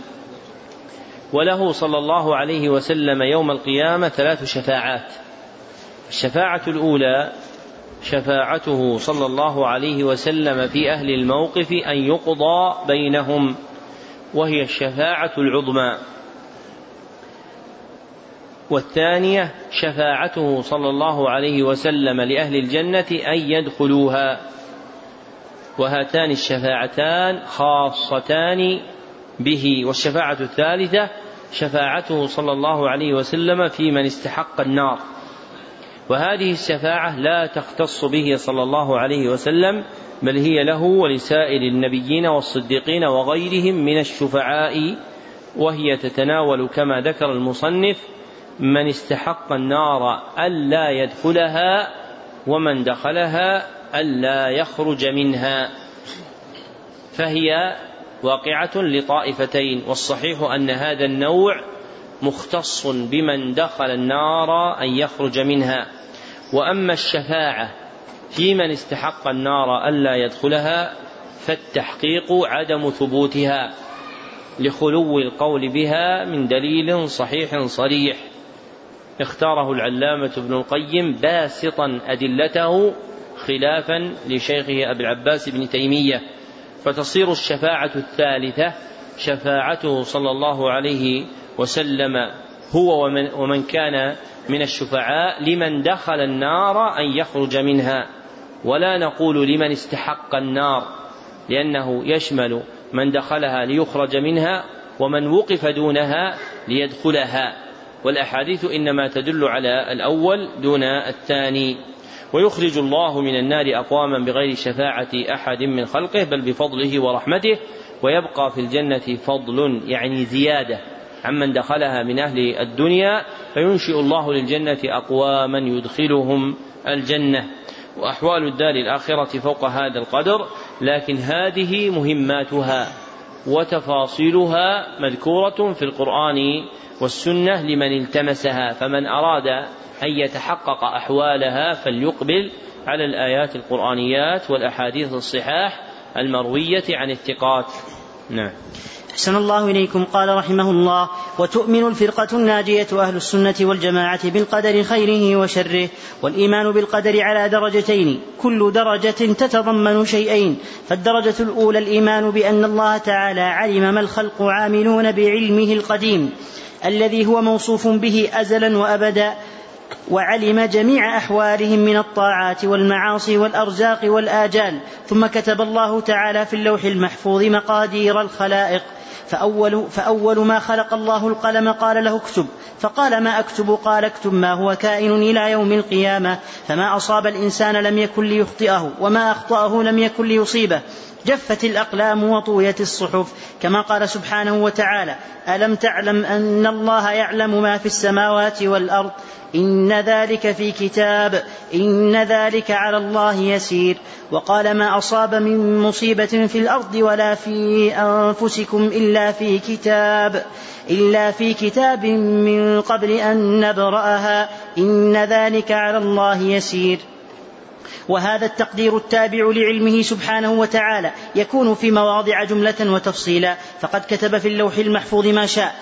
وله صلى الله عليه وسلم يوم القيامة ثلاث شفاعات. الشفاعة الأولى شفاعته صلى الله عليه وسلم في أهل الموقف أن يقضى بينهم وهي الشفاعة العظمى. والثانية شفاعته صلى الله عليه وسلم لأهل الجنة أن يدخلوها. وهاتان الشفاعتان خاصتان به والشفاعة الثالثة شفاعته صلى الله عليه وسلم في من استحق النار. وهذه الشفاعة لا تختص به صلى الله عليه وسلم بل هي له ولسائر النبيين والصديقين وغيرهم من الشفعاء وهي تتناول كما ذكر المصنف من استحق النار ألا يدخلها ومن دخلها ألا يخرج منها. فهي واقعة لطائفتين والصحيح أن هذا النوع مختص بمن دخل النار أن يخرج منها. وأما الشفاعة في من استحق النار ألا يدخلها فالتحقيق عدم ثبوتها لخلو القول بها من دليل صحيح صريح. اختاره العلامة ابن القيم باسطا أدلته خلافا لشيخه أبي العباس بن تيمية. فتصير الشفاعة الثالثة شفاعته صلى الله عليه وسلم هو ومن, ومن كان من الشفعاء لمن دخل النار أن يخرج منها. ولا نقول لمن استحق النار لأنه يشمل من دخلها ليخرج منها ومن وقف دونها ليدخلها. والأحاديث إنما تدل على الأول دون الثاني. ويخرج الله من النار أقواما بغير شفاعة أحد من خلقه بل بفضله ورحمته ويبقى في الجنة فضل يعني زيادة. عمن دخلها من أهل الدنيا فينشئ الله للجنة أقواما يدخلهم الجنة. وأحوال الدار الآخرة فوق هذا القدر لكن هذه مهماتها وتفاصيلها مذكورة في القرآن والسنة لمن التمسها. فمن أراد أن يتحقق أحوالها فليقبل على الآيات القرآنيات والأحاديث الصحاح المروية عن الثقات. نعم. أحسن الله إليكم. قال رحمه الله وتؤمن الفرقة الناجية أهل السنة والجماعة بالقدر خيره وشره والإيمان بالقدر على درجتين كل درجة تتضمن شيئين فالدرجة الأولى الإيمان بأن الله تعالى علم ما الخلق عاملون بعلمه القديم الذي هو موصوف به أزلا وأبدا وعلم جميع أحوالهم من الطاعات والمعاصي والأرزاق والآجال ثم كتب الله تعالى في اللوح المحفوظ مقادير الخلائق. فأول, فأول ما خلق الله القلم قال له اكتب. فقال ما أكتب؟ قال اكتب ما هو كائن إلى يوم القيامة. فما أصاب الإنسان لم يكن ليخطئه وما أخطأه لم يكن ليصيبه. جفت الأقلام وطويت الصحف. كما قال سبحانه وتعالى ألم تعلم أن الله يعلم ما في السماوات والأرض؟ إن ذلك في كتاب إن ذلك على الله يسير. وقال ما أصاب من مصيبة في الأرض ولا في أنفسكم إلا في كتاب إلا في كتاب من قبل أن نبرأها. إن ذلك على الله يسير. وهذا التقدير التابع لعلمه سبحانه وتعالى يكون في مواضع جملة وتفصيلا. فقد كتب في اللوح المحفوظ ما شاء.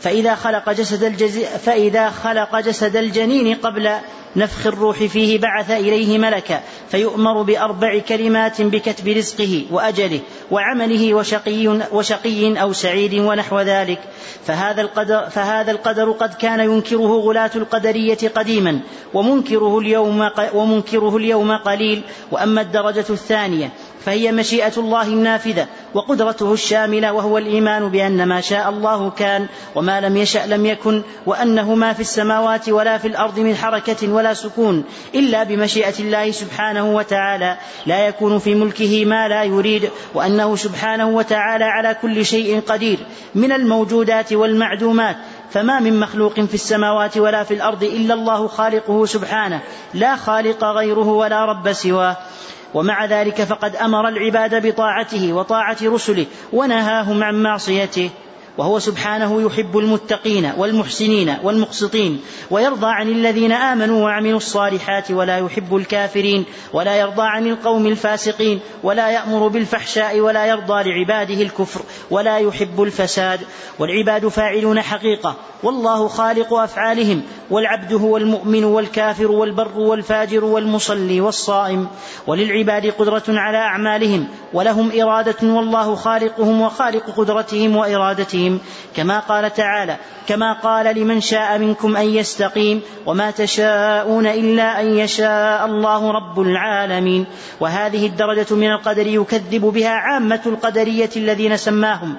فإذا خلق جسد الجز... فإذا خلق جسد الجنين قبل نفخ الروح فيه بعث إليه ملكا فيؤمر بأربع كلمات بكتب رزقه وأجله وعمله وشقي, وشقي أو سعيد ونحو ذلك. فهذا القدر, فهذا القدر قد كان ينكره غلاة القدرية قديما ومنكره اليوم, ومنكره اليوم قليل. وأما الدرجة الثانية فهي مشيئة الله النافذة وقدرته الشاملة وهو الإيمان بأن ما شاء الله كان وما لم يشأ لم يكن وأنه ما في السماوات ولا في الأرض من حركة ولا سكون إلا بمشيئة الله سبحانه وتعالى. لا يكون في ملكه ما لا يريد وأنه سبحانه وتعالى على كل شيء قدير. من الموجودات والمعدومات فما من مخلوق في السماوات ولا في الأرض إلا الله خالقه سبحانه. لا خالق غيره ولا رب سواه. ومع ذلك فقد أمر العباد بطاعته وطاعة رسله ونهاهم عن معصيته. وهو سبحانه يحب المتقين والمحسنين والمقسطين ويرضى عن الذين آمنوا وعملوا الصالحات ولا يحب الكافرين ولا يرضى عن القوم الفاسقين ولا يأمر بالفحشاء ولا يرضى لعباده الكفر ولا يحب الفساد والعباد فاعلون حقيقة والله خالق أفعالهم والعبد هو المؤمن والكافر والبر والفاجر والمصلي والصائم وللعباد قدرة على أعمالهم ولهم إرادة والله خالقهم وخالق قدرتهم وارادتهم كما قال تعالى كما قال لمن شاء منكم أن يستقيم وما تشاءون إلا أن يشاء الله رب العالمين. وهذه الدرجة من القدر يكذب بها عامة القدرية الذين سماهم.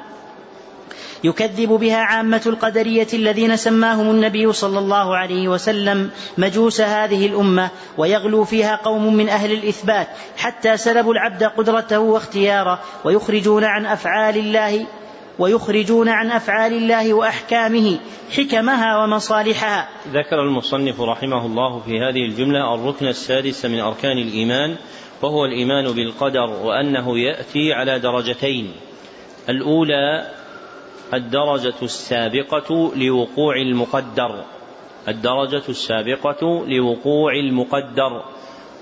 يكذب بها عامة القدرية الذين سماهم النبي صلى الله عليه وسلم مجوس هذه الأمة ويغلو فيها قوم من أهل الإثبات حتى سلبوا العبد قدرته واختياره ويخرجون عن أفعال الله ويخرجون عن أفعال الله وأحكامه حكمها ومصالحها. ذكر المصنف رحمه الله في هذه الجملة الركن السادس من أركان الإيمان وهو الإيمان بالقدر وأنه يأتي على درجتين. الأولى الدرجة السابقة لوقوع المقدر. الدرجة السابقة لوقوع المقدر.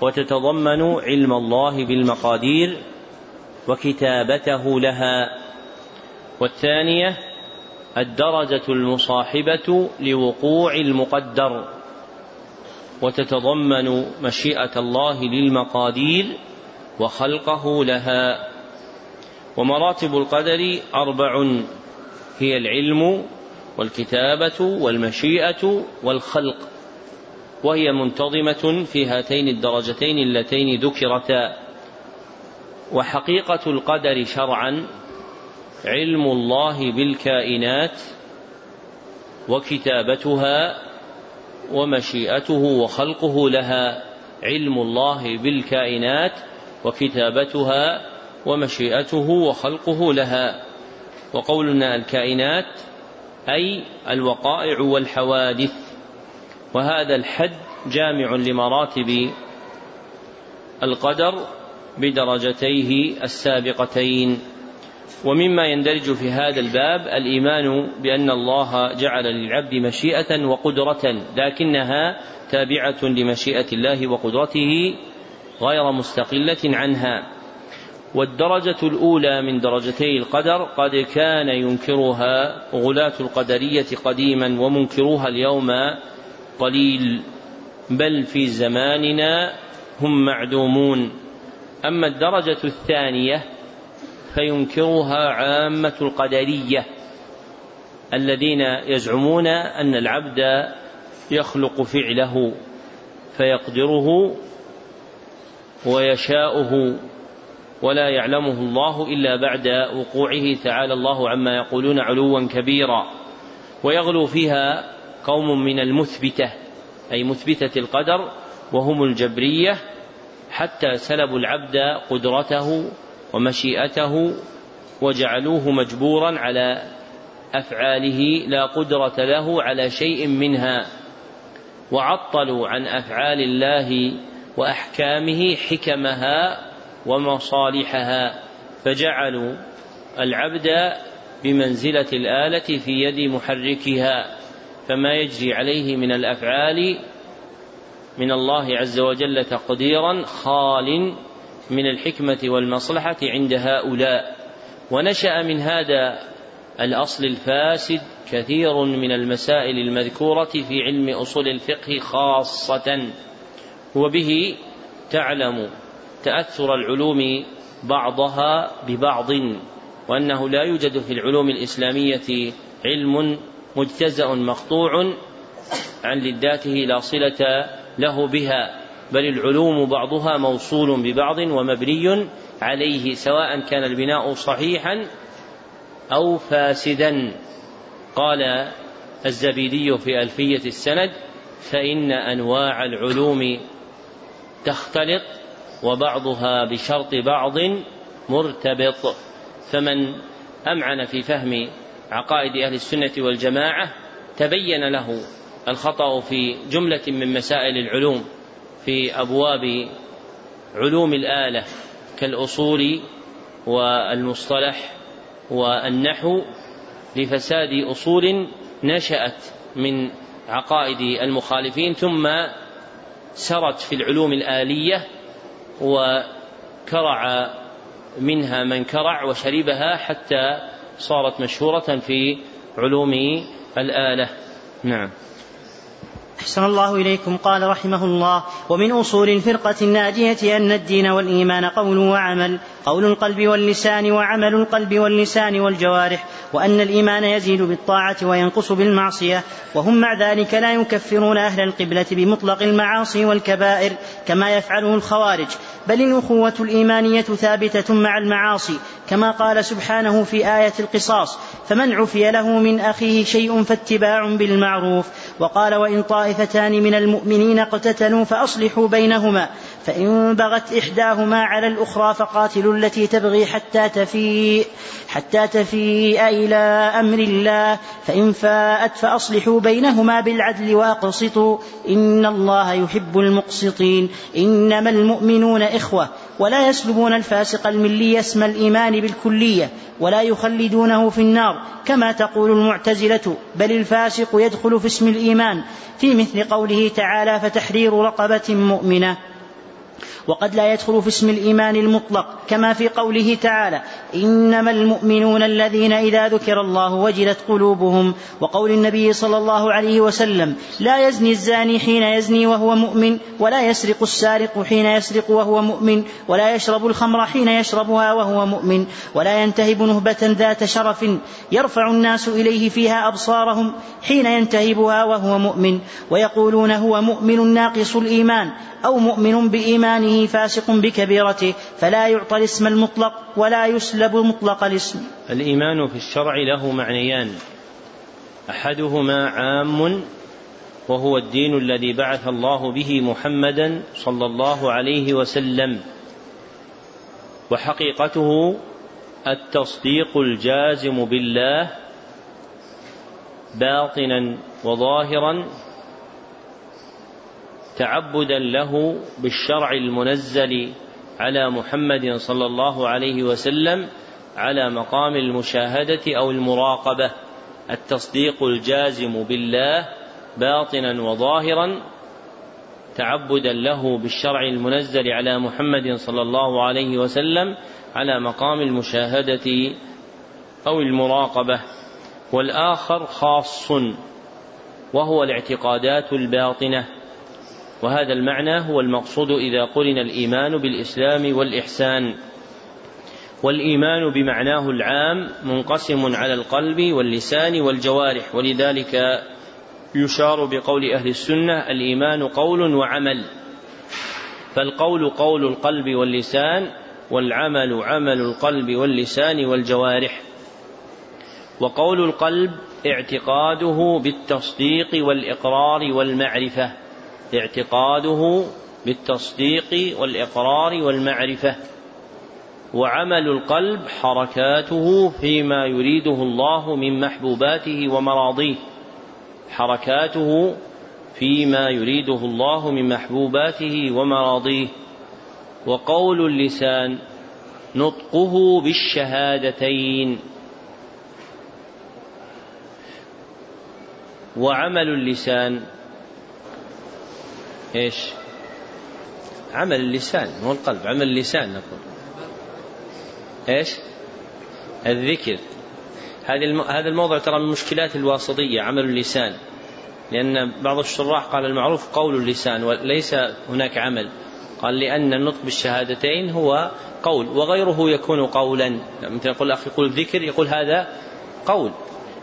وتتضمن علم الله بالمقادير وكتابته لها. والثانية الدرجة المصاحبة لوقوع المقدر وتتضمن مشيئة الله للمقادير وخلقه لها. ومراتب القدر أربع هي العلم والكتابة والمشيئة والخلق وهي منتظمة في هاتين الدرجتين اللتين ذكرتا. وحقيقة القدر شرعا علم الله بالكائنات وكتابتها ومشيئته وخلقه لها. علم الله بالكائنات وكتابتها ومشيئته وخلقه لها. وقولنا الكائنات أي الوقائع والحوادث. وهذا الحد جامع لمراتب القدر بدرجتيه السابقتين. ومما يندرج في هذا الباب الإيمان بأن الله جعل للعبد مشيئة وقدرة لكنها تابعة لمشيئة الله وقدرته غير مستقلة عنها. والدرجة الأولى من درجتي القدر قد كان ينكرها غلاة القدرية قديما ومنكروها اليوم قليل بل في زماننا هم معدومون. أما الدرجة الثانية فينكرها عامة القدرية الذين يزعمون أن العبد يخلق فعله فيقدره ويشاؤه ولا يعلمه الله إلا بعد وقوعه تعالى الله عما يقولون علوا كبيرا. ويغلو فيها قوم من المثبتة أي مثبتة القدر وهم الجبرية حتى سلبوا العبد قدرته ومشيئته وجعلوه مجبورا على أفعاله لا قدرة له على شيء منها وعطلوا عن أفعال الله وأحكامه حكمها ومصالحها فجعلوا العبد بمنزلة الآلة في يد محركها فما يجري عليه من الأفعال من الله عز وجل تقديرا خال من الحكمة والمصلحة عند هؤلاء. ونشأ من هذا الأصل الفاسد كثير من المسائل المذكورة في علم أصول الفقه خاصة. وبه تعلم تأثر العلوم بعضها ببعض وأنه لا يوجد في العلوم الإسلامية علم مجتزأ مقطوع عن لذاته لا صلة له بها. بل العلوم بعضها موصول ببعض ومبني عليه سواء كان البناء صحيحا أو فاسدا. قال الزبيدي في ألفية السند فإن أنواع العلوم تختلط وبعضها بشرط بعض مرتبط. فمن أمعن في فهم عقائد أهل السنة والجماعة تبين له الخطأ في جملة من مسائل العلوم. في أبواب علوم الآلة كالأصول والمصطلح والنحو لفساد أصول نشأت من عقائد المخالفين ثم سرت في العلوم الآلية وكرع منها من كرع وشربها حتى صارت مشهورة في علوم الآلة. نعم. أحسن الله إليكم قال رحمه الله ومن أصول الفرقة الناجية أن الدين والإيمان قول وعمل قول القلب واللسان وعمل القلب واللسان والجوارح وأن الإيمان يزيد بالطاعة وينقص بالمعصية وهم مع ذلك لا يكفرون أهل القبلة بمطلق المعاصي والكبائر كما يفعله الخوارج بل الأخوة الإيمانية ثابتة مع المعاصي كما قال سبحانه في آية القصاص فمن عفي له من أخيه شيء فاتباع بالمعروف وقال وإن طائفتان من المؤمنين اقتتلوا فأصلحوا بينهما فإن بغت إحداهما على الأخرى فقاتلوا التي تبغي حتى تفيء حتى تفيء إلى أمر الله فإن فاءت فأصلحوا بينهما بالعدل وأقسطوا. إن الله يحب المقسطين. إنما المؤمنون إخوة. ولا يسلبون الفاسق الملي اسم الإيمان بالكلية ولا يخلدونه في النار كما تقول المعتزلة بل الفاسق يدخل في اسم الإيمان. في مثل قوله تعالى فتحرير رقبة مؤمنة وقد لا يدخل في اسم الإيمان المطلق كما في قوله تعالى إنما المؤمنون الذين إذا ذكر الله وجلت قلوبهم وقول النبي صلى الله عليه وسلم لا يزني الزاني حين يزني وهو مؤمن ولا يسرق السارق حين يسرق وهو مؤمن ولا يشرب الخمر حين يشربها وهو مؤمن ولا ينتهب نهبة ذات شرف يرفع الناس إليه فيها أبصارهم حين ينتهبها وهو مؤمن ويقولون هو مؤمن ناقص الإيمان أو مؤمن بإيمانه فاسق بكبيرته فلا يعطى الاسم المطلق ولا يسلب مطلق الاسم. الإيمان في الشرع له معنيان. أحدهما عام وهو الدين الذي بعث الله به محمدا صلى الله عليه وسلم. وحقيقته التصديق الجازم بالله باطنا وظاهرا تعبدا له بالشرع المنزل على محمد صلى الله عليه وسلم على مقام المشاهدة أو المراقبة التصديق الجازم بالله باطنا وظاهرا تعبدا له بالشرع المنزل على محمد صلى الله عليه وسلم على مقام المشاهدة أو المراقبة والآخر خاص وهو الاعتقادات الباطنة. وهذا المعنى هو المقصود إذا قرن الإيمان بالإسلام والإحسان. والإيمان بمعناه العام منقسم على القلب واللسان والجوارح ولذلك يشار بقول أهل السنة الإيمان قول وعمل. فالقول قول القلب واللسان والعمل عمل القلب واللسان والجوارح. وقول القلب اعتقاده بالتصديق والإقرار والمعرفة. اعتقاده بالتصديق والإقرار والمعرفة. وعمل القلب حركاته فيما يريده الله من محبوباته ومراضيه. حركاته فيما يريده الله من محبوباته ومراضيه. وقول اللسان نطقه بالشهادتين. وعمل اللسان إيش؟ عمل اللسان مو القلب عمل اللسان نقول. إيش؟ الذكر. هذه هذا الموضوع ترى من مشكلات الواسطية عمل اللسان. لأن بعض الشراح قال المعروف قول اللسان وليس هناك عمل. قال لأن النطق بالشهادتين هو قول وغيره يكون قولا. مثل يقول الأخ يقول ذكر يقول هذا قول.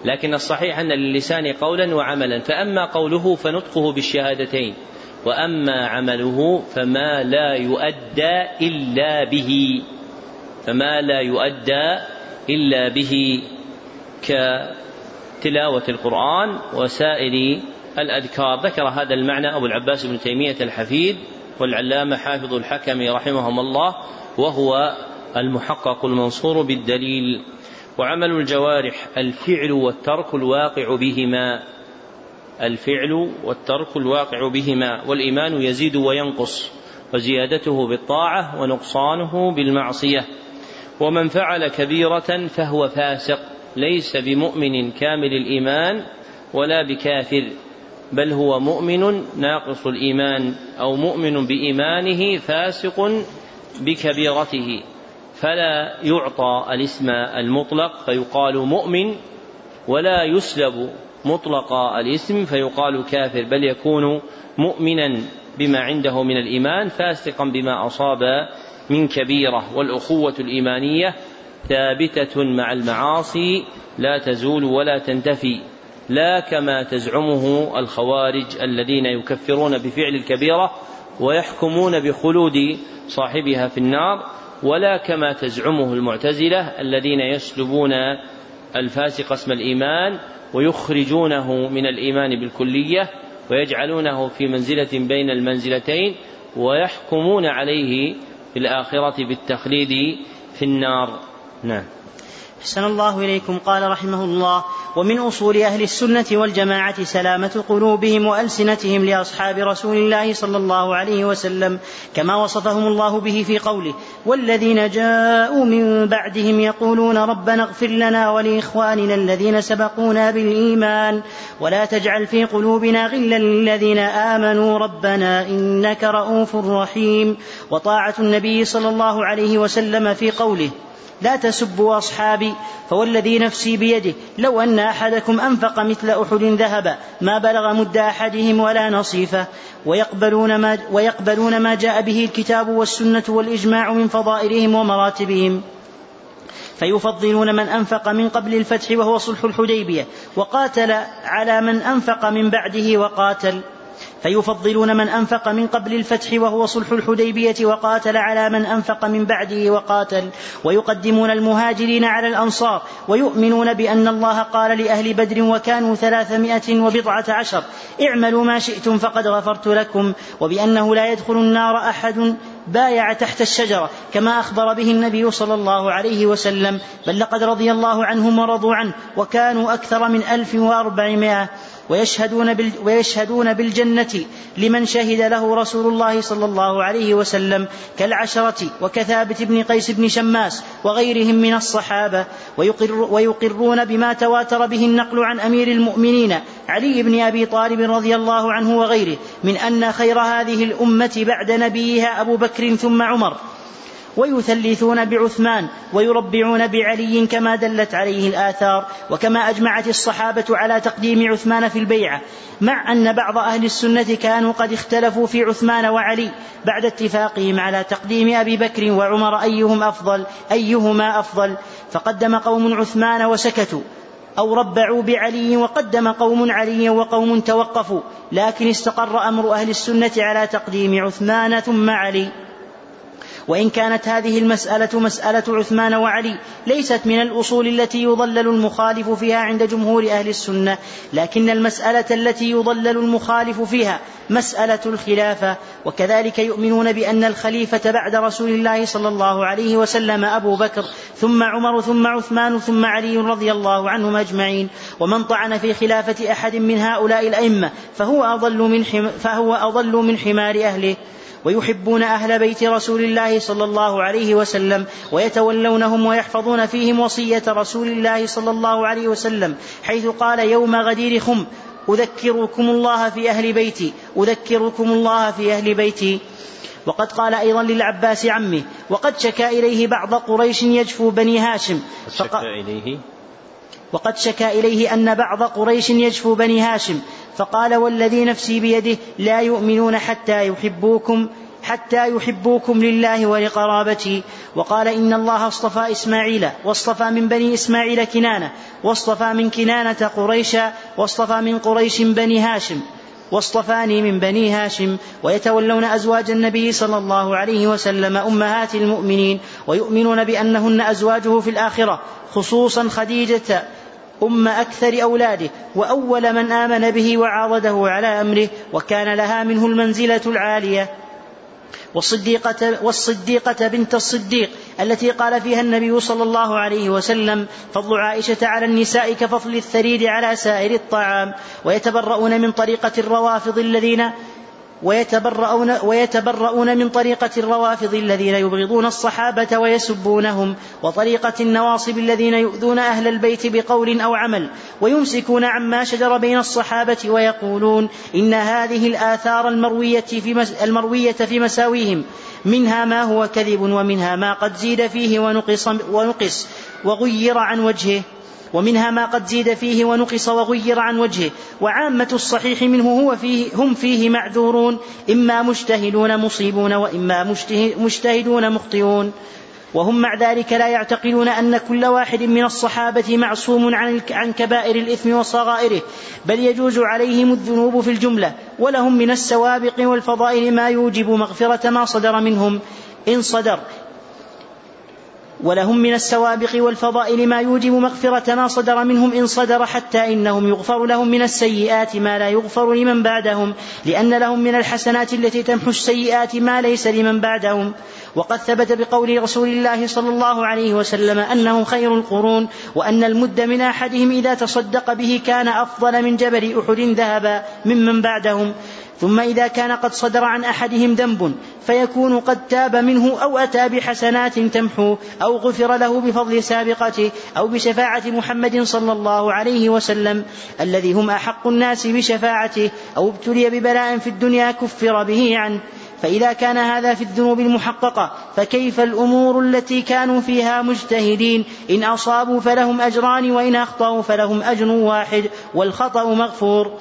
لكن الصحيح أن للسان قولا وعملا. فأما قوله فنطقه بالشهادتين. وأما عمله فما لا يؤدى إلا به فما لا يؤدى إلا به كتلاوة القرآن وسائر الأذكار. ذكر هذا المعنى أبو العباس بن تيمية الحفيد والعلامة حافظ الحكم رحمهم الله وهو المحقق المنصور بالدليل. وعمل الجوارح الفعل والترك الواقع بهما. الفعل والترك الواقع بهما والإيمان يزيد وينقص وزيادته بالطاعة ونقصانه بالمعصية. ومن فعل كبيرة فهو فاسق ليس بمؤمن كامل الإيمان ولا بكافر بل هو مؤمن ناقص الإيمان أو مؤمن بإيمانه فاسق بكبيرته. فلا يعطى الاسم المطلق فيقال مؤمن ولا يسلب مطلق الاسم فيقال كافر بل يكون مؤمنا بما عنده من الإيمان فاسقا بما أصاب من كبيرة والأخوة الإيمانية ثابتة مع المعاصي لا تزول ولا تنتفي لا كما تزعمه الخوارج الذين يكفرون بفعل الكبيرة ويحكمون بخلود صاحبها في النار ولا كما تزعمه المعتزلة الذين يسلبون الفاسق اسم الإيمان ويخرجونه من الإيمان بالكلية ويجعلونه في منزلة بين المنزلتين ويحكمون عليه في الآخرة بالتخليد في النار. نعم. أحسن الله إليكم قال رحمه الله ومن أصول أهل السنة والجماعة سلامة قلوبهم وألسنتهم لأصحاب رسول الله صلى الله عليه وسلم كما وصفهم الله به في قوله والذين جاءوا من بعدهم يقولون ربنا اغفر لنا ولإخواننا الذين سبقونا بالإيمان ولا تجعل في قلوبنا غلا للذين آمنوا ربنا إنك رؤوف رحيم وطاعة النبي صلى الله عليه وسلم في قوله لا تسبوا أصحابي فوالذي نفسي بيده لو أن أحدكم أنفق مثل أحد ذهبا ما بلغ مد أحدهم ولا نصيفه. ويقبلون ما, ويقبلون ما جاء به الكتاب والسنة والإجماع من فضائلهم ومراتبهم. فيفضلون من أنفق من قبل الفتح وهو صلح الحديبية وقاتل على من أنفق من بعده وقاتل. فيفضلون من أنفق من قبل الفتح وهو صلح الحديبية وقاتل على من أنفق من بعده وقاتل. ويقدمون المهاجرين على الأنصار. ويؤمنون بأن الله قال لأهل بدر وكانوا ثلاثمائة وبضعة عشر. اعملوا ما شئتم فقد غفرت لكم. وبأنه لا يدخل النار أحد بايع تحت الشجرة. كما أخبر به النبي صلى الله عليه وسلم. بل لقد رضي الله عنهم ورضوا عنه. وكانوا أكثر من ألف وأربعمائة ويشهدون, بال ويشهدون بالجنة لمن شهد له رسول الله صلى الله عليه وسلم كالعشرة وكثابت بن قيس بن شماس وغيرهم من الصحابة. ويقر ويقرون بما تواتر به النقل عن أمير المؤمنين علي بن أبي طالب رضي الله عنه وغيره من أن خير هذه الأمة بعد نبيها أبو بكر ثم عمر. ويثلثون بعثمان ويربعون بعلي كما دلت عليه الآثار وكما أجمعت الصحابة على تقديم عثمان في البيعة مع أن بعض أهل السنة كانوا قد اختلفوا في عثمان وعلي بعد اتفاقهم على تقديم أبي بكر وعمر أيهم أفضل أيهما أفضل فقدم قوم عثمان وسكتوا أو ربعوا بعلي وقدم قوم علي وقوم توقفوا لكن استقر أمر أهل السنة على تقديم عثمان ثم علي. وإن كانت هذه المسألة مسألة عثمان وعلي ليست من الأصول التي يضلل المخالف فيها عند جمهور أهل السنة لكن المسألة التي يضلل المخالف فيها مسألة الخلافة وكذلك يؤمنون بأن الخليفة بعد رسول الله صلى الله عليه وسلم أبو بكر ثم عمر ثم عثمان ثم علي رضي الله عنهم أجمعين ومن طعن في خلافة أحد من هؤلاء الأئمة فهو أضل من, فهو أضل من حمار أهله. ويحبون أهل بيت رسول الله صلى الله عليه وسلم ويتولونهم ويحفظون فيهم وصية رسول الله صلى الله عليه وسلم حيث قال يوم غدير خم أذكركم الله في أهل بيتي أذكركم الله في أهل بيتي. وقد قال أيضا للعباس عمه وقد شكا إليه بعض قريش يجفو بني هاشم. شكا إليه؟ وقد شكا إليه أن بعض قريش يجفو بني هاشم. فقال والذي نفسي بيده لا يؤمنون حتى يحبوكم حتى يحبوكم لله ولقرابتي وقال إن الله اصطفى إسماعيل واصطفى من بني إسماعيل كنانة واصطفى من كنانة قريشا واصطفى من قريش بني هاشم واصطفاني من بني هاشم ويتولون أزواج النبي صلى الله عليه وسلم أمهات المؤمنين ويؤمنون بأنهن أزواجه في الآخرة خصوصا خديجة أم أكثر أولاده وأول من آمن به وعاضده على أمره وكان لها منه المنزلة العالية. والصديقة, والصديقة بنت الصديق التي قال فيها النبي صلى الله عليه وسلم فضل عائشة على النساء كفضل الثريد على سائر الطعام ويتبرؤون من طريقة الروافض الذين ويتبرؤون, ويتبرؤون من طريقة الروافض الذين يبغضون الصحابة ويسبونهم وطريقة النواصب الذين يؤذون أهل البيت بقول أو عمل ويمسكون عما شجر بين الصحابة ويقولون إن هذه الآثار المروية في, المروية في مساويهم منها ما هو كذب ومنها ما قد زيد فيه ونقص, ونقص وغير عن وجهه. ومنها ما قد زيد فيه ونقص وغير عن وجهه وعامة الصحيح منه هو فيه هم فيه معذورون إما مجتهدون مصيبون وإما مجتهدون مخطئون. وهم مع ذلك لا يعتقدون أن كل واحد من الصحابة معصوم عن عن كبائر الإثم وصغائره بل يجوز عليهم الذنوب في الجملة ولهم من السوابق والفضائل ما يوجب مغفرة ما صدر منهم. إن صدر ولهم من السوابق والفضائل ما يوجب مغفرة ما صدر منهم إن صدر حتى إنهم يغفر لهم من السيئات ما لا يغفر لمن بعدهم لأن لهم من الحسنات التي تمحو السيئات ما ليس لمن بعدهم. وقد ثبت بقول رسول الله صلى الله عليه وسلم أنهم خير القرون وأن المد من أحدهم إذا تصدق به كان أفضل من جبل أحد ذهبا ممن بعدهم. ثم إذا كان قد صدر عن أحدهم ذنب فيكون قد تاب منه أو أتى بحسنات تمحو أو غفر له بفضل سابقته أو بشفاعة محمد صلى الله عليه وسلم الذي هم أحق الناس بشفاعته أو ابتلي ببلاء في الدنيا كفر به عنه. فإذا كان هذا في الذنوب المحققة فكيف الأمور التي كانوا فيها مجتهدين؟ إن أصابوا فلهم أجران وإن أخطأوا فلهم أجر واحد والخطأ مغفور.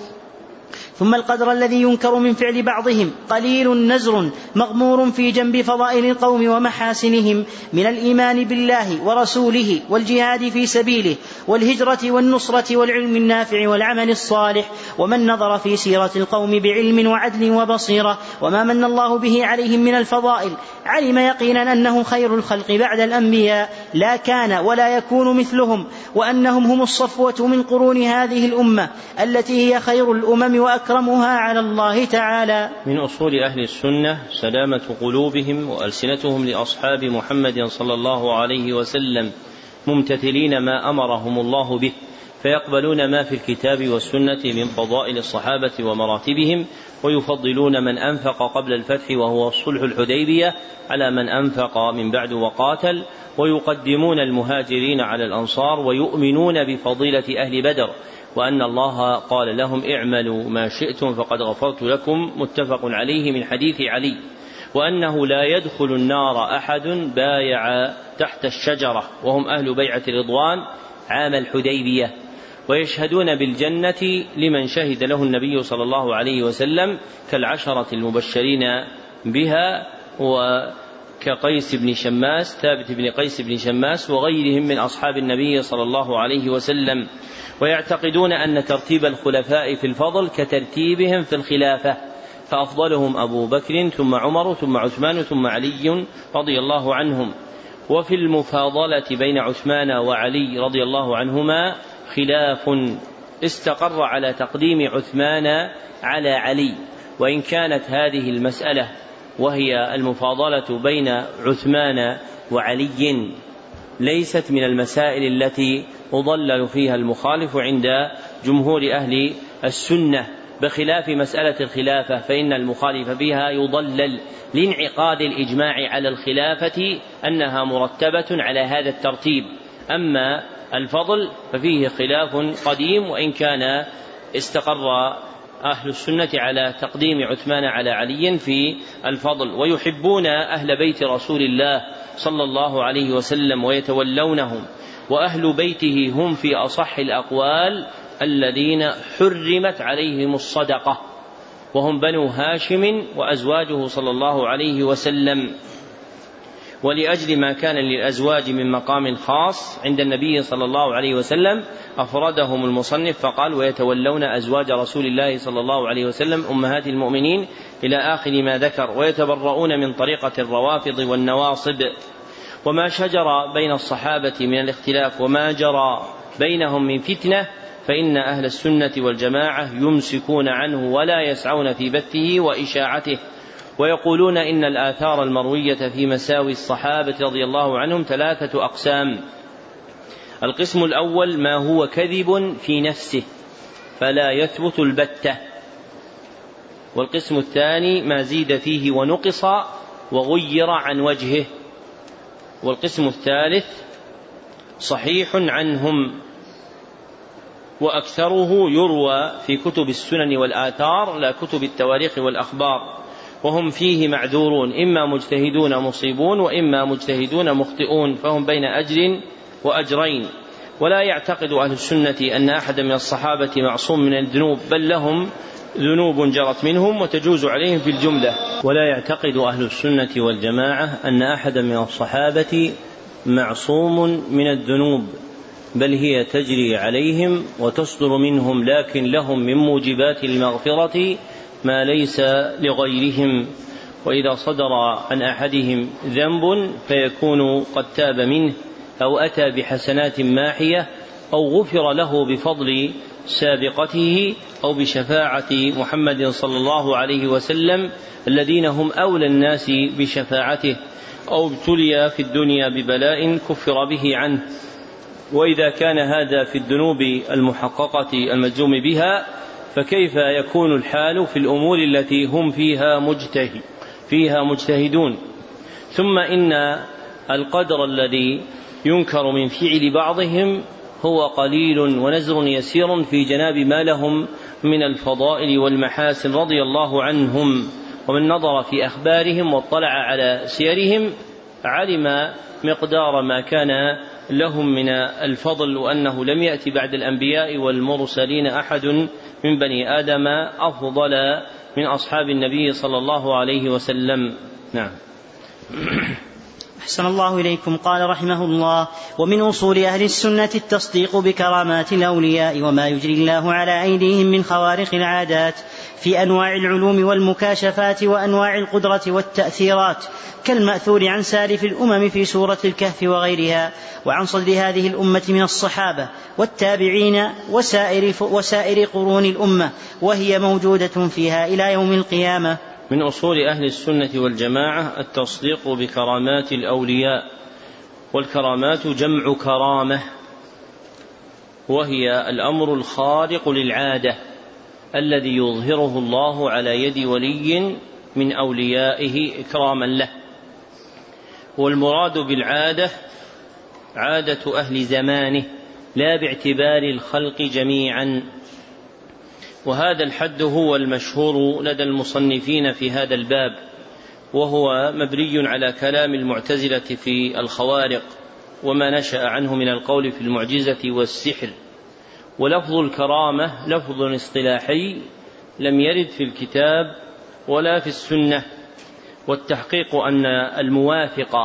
ثم القدر الذي ينكر من فعل بعضهم قليل نزر مغمور في جنب فضائل القوم ومحاسنهم من الإيمان بالله ورسوله والجهاد في سبيله والهجرة والنصرة والعلم النافع والعمل الصالح ومن نظر في سيرة القوم بعلم وعدل وبصيرة وما من الله به عليهم من الفضائل علم يقينا أنه خير الخلق بعد الأنبياء لا كان ولا يكون مثلهم وأنهم هم الصفوة من قرون هذه الأمة التي هي خير الأمم واكرمها على الله تعالى. من أصول أهل السنة سلامة قلوبهم وألسنتهم لأصحاب محمد صلى الله عليه وسلم ممتثلين ما أمرهم الله به فيقبلون ما في الكتاب والسنة من فضائل الصحابة ومراتبهم ويفضلون من أنفق قبل الفتح وهو صلح الحديبية على من أنفق من بعد وقاتل ويقدمون المهاجرين على الأنصار ويؤمنون بفضيلة أهل بدر وأن الله قال لهم اعملوا ما شئتم فقد غفرت لكم متفق عليه من حديث علي. وأنه لا يدخل النار أحد بايع تحت الشجرة وهم أهل بيعة رضوان عام الحديبية. ويشهدون بالجنة لمن شهد له النبي صلى الله عليه وسلم كالعشرة المبشرين بها وكقيس بن شماس ثابت بن قيس بن شماس وغيرهم من أصحاب النبي صلى الله عليه وسلم. ويعتقدون أن ترتيب الخلفاء في الفضل كترتيبهم في الخلافة فأفضلهم أبو بكر ثم عمر ثم عثمان ثم علي رضي الله عنهم. وفي المفاضلة بين عثمان وعلي رضي الله عنهما خلاف استقر على تقديم عثمان على علي وإن كانت هذه المسألة وهي المفاضلة بين عثمان وعلي ليست من المسائل التي اضلل فيها المخالف عند جمهور أهل السنة بخلاف مسألة الخلافة فإن المخالف بها يضلل لانعقاد الإجماع على الخلافة أنها مرتبة على هذا الترتيب. أما الفضل ففيه خلاف قديم وإن كان استقر أهل السنة على تقديم عثمان على علي في الفضل. ويحبون أهل بيت رسول الله صلى الله عليه وسلم ويتولونهم. وأهل بيته هم في أصح الأقوال الذين حرمت عليهم الصدقة وهم بنو هاشم وأزواجه صلى الله عليه وسلم. ولأجل ما كان للأزواج من مقام خاص عند النبي صلى الله عليه وسلم أفردهم المصنف فقال ويتولون أزواج رسول الله صلى الله عليه وسلم أمهات المؤمنين إلى آخر ما ذكر ويتبرؤون من طريقة الروافض والنواصب. وما شجر بين الصحابة من الاختلاف وما جرى بينهم من فتنة فإن أهل السنة والجماعة يمسكون عنه ولا يسعون في بثه وإشاعته. ويقولون إن الآثار المروية في مساوي الصحابة رضي الله عنهم ثلاثة أقسام. القسم الأول ما هو كذب في نفسه فلا يثبت البتة. والقسم الثاني ما زيد فيه ونقص وغير عن وجهه. والقسم الثالث صحيح عنهم وأكثره يروى في كتب السنن والآثار لا كتب التواريخ والأخبار وهم فيه معذورون إما مجتهدون مصيبون وإما مجتهدون مخطئون فهم بين أجر وأجرين. ولا يعتقد أهل السنة أن أحدا من الصحابة معصوم من الذنوب بل لهم ذنوب جرت منهم وتجوز عليهم في الجملة. ولا يعتقد أهل السنة والجماعة أن أحدا من الصحابة معصوم من الذنوب بل هي تجري عليهم وتصدر منهم لكن لهم من موجبات المغفرة ما ليس لغيرهم. وإذا صدر عن أحدهم ذنب فيكون قد تاب منه أو أتى بحسنات ماحية أو غفر له بفضل سابقته أو بشفاعة محمد صلى الله عليه وسلم الذين هم أولى الناس بشفاعته أو ابتلي في الدنيا ببلاء كفر به عنه. وإذا كان هذا في الذنوب المحققة المجزوم بها فكيف يكون الحال في الأمور التي هم فيها مجتهد فيها مجتهدون؟ ثم إن القدر الذي ينكر من فعل بعضهم هو قليل ونزر يسير في جناب ما لهم من الفضائل والمحاسن رضي الله عنهم ومن نظر في أخبارهم واطلع على سيرهم علم مقدار ما كان لهم من الفضل وأنه لم يأتي بعد الأنبياء والمرسلين أحد من بني آدم أفضل من أصحاب النبي صلى الله عليه وسلم. نعم. أحسن الله إليكم. قال رحمه الله ومن أصول أهل السنة التصديق بكرامات الأولياء وما يجري الله على أيديهم من خوارق العادات في أنواع العلوم والمكاشفات وأنواع القدرة والتأثيرات كالمأثور عن سالف الأمم في سورة الكهف وغيرها وعن صدر هذه الأمة من الصحابة والتابعين وسائر, وسائر قرون الأمة وهي موجودة فيها إلى يوم القيامة. من أصول أهل السنة والجماعة التصديق بكرامات الأولياء والكرامات جمع كرامة وهي الأمر الخارق للعادة الذي يظهره الله على يد ولي من أوليائه إكراما له. والمراد بالعادة عادة أهل زمانه لا باعتبار الخلق جميعا. وهذا الحد هو المشهور لدى المصنفين في هذا الباب وهو مبني على كلام المعتزلة في الخوارق وما نشأ عنه من القول في المعجزة والسحر. ولفظ الكرامة لفظ اصطلاحي لم يرد في الكتاب ولا في السنة والتحقيق أن الموافق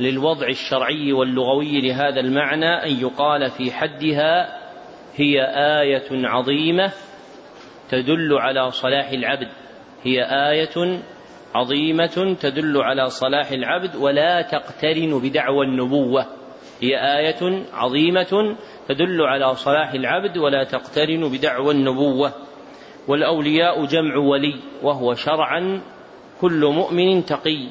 للوضع الشرعي واللغوي لهذا المعنى أن يقال في حدها هي آية عظيمة تدل على صلاح العبد. هي آية عظيمة تدل على صلاح العبد ولا تقترن بدعوى النبوة. هي آية عظيمة تدل على صلاح العبد ولا تقترن بدعوى النبوة. والأولياء جمع ولي وهو شرعا كل مؤمن تقي.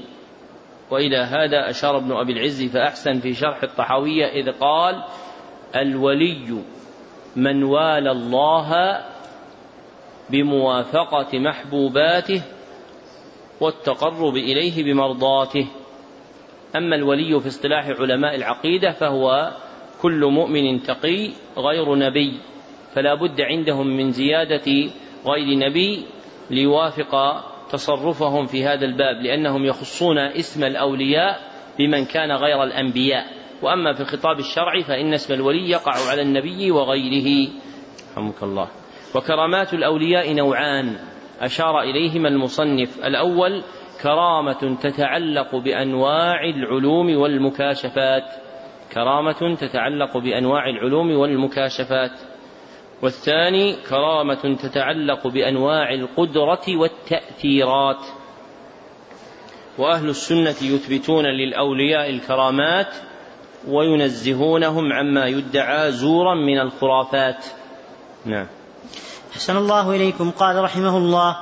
وإلى هذا أشار ابن أبي العز فأحسن في شرح الطحاوية إذ قال الولي من والى الله بموافقة محبوباته والتقرب إليه بمرضاته. أما الولي في اصطلاح علماء العقيدة فهو كل مؤمن تقي غير نبي فلا بد عندهم من زيادة غير نبي ليوافق تصرفهم في هذا الباب لأنهم يخصون اسم الأولياء بمن كان غير الأنبياء. وأما في الخطاب الشرعي فإن اسم الولي يقع على النبي وغيره. رحمك الله. وكرامات الأولياء نوعان أشار إليهما المصنف. الأول كرامة تتعلق بأنواع العلوم والمكاشفات. كرامة تتعلق بأنواع العلوم والمكاشفات. والثاني كرامة تتعلق بأنواع القدرة والتأثيرات. وأهل السنة يثبتون للأولياء الكرامات وينزهونهم عما يدعى زورا من الخرافات. نعم. أحسن الله إليكم. قال رحمه الله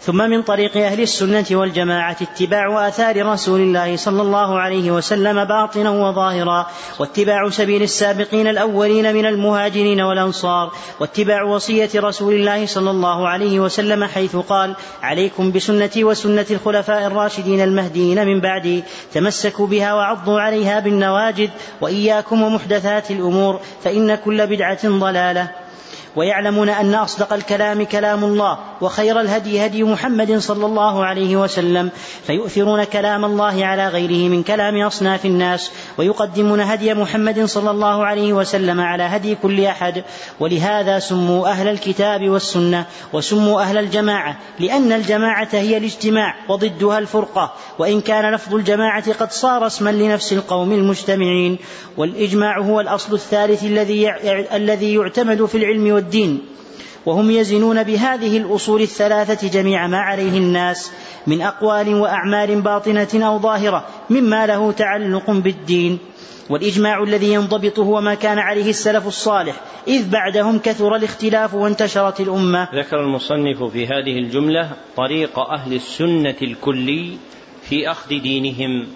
ثم من طريق أهل السنة والجماعة اتباع آثار رسول الله صلى الله عليه وسلم باطنا وظاهرا واتباع سبيل السابقين الأولين من المهاجرين والأنصار واتباع وصية رسول الله صلى الله عليه وسلم حيث قال عليكم بسنتي وسنة الخلفاء الراشدين المهديين من بعدي تمسكوا بها وعضوا عليها بالنواجد وإياكم ومحدثات الأمور فإن كل بدعة ضلالة. ويعلمون أن أصدق الكلام كلام الله وخير الهدي هدي محمد صلى الله عليه وسلم فيؤثرون كلام الله على غيره من كلام أصناف الناس ويقدمون هدي محمد صلى الله عليه وسلم على هدي كل أحد. ولهذا سموا أهل الكتاب والسنة وسموا أهل الجماعة لأن الجماعة هي الاجتماع وضدها الفرقة وإن كان لفظ الجماعة قد صار اسما لنفس القوم المجتمعين. والإجماع هو الأصل الثالث الذي الذي يعتمد في العلم والدين وهم يزنون بهذه الأصول الثلاثة جميع ما عليه الناس من أقوال وأعمال باطنة أو ظاهرة مما له تعلق بالدين والإجماع الذي ينضبط هو ما كان عليه السلف الصالح إذ بعدهم كثر الاختلاف وانتشرت الأمة. ذكر المصنف في هذه الجملة طريق أهل السنة الكلي في أخذ دينهم.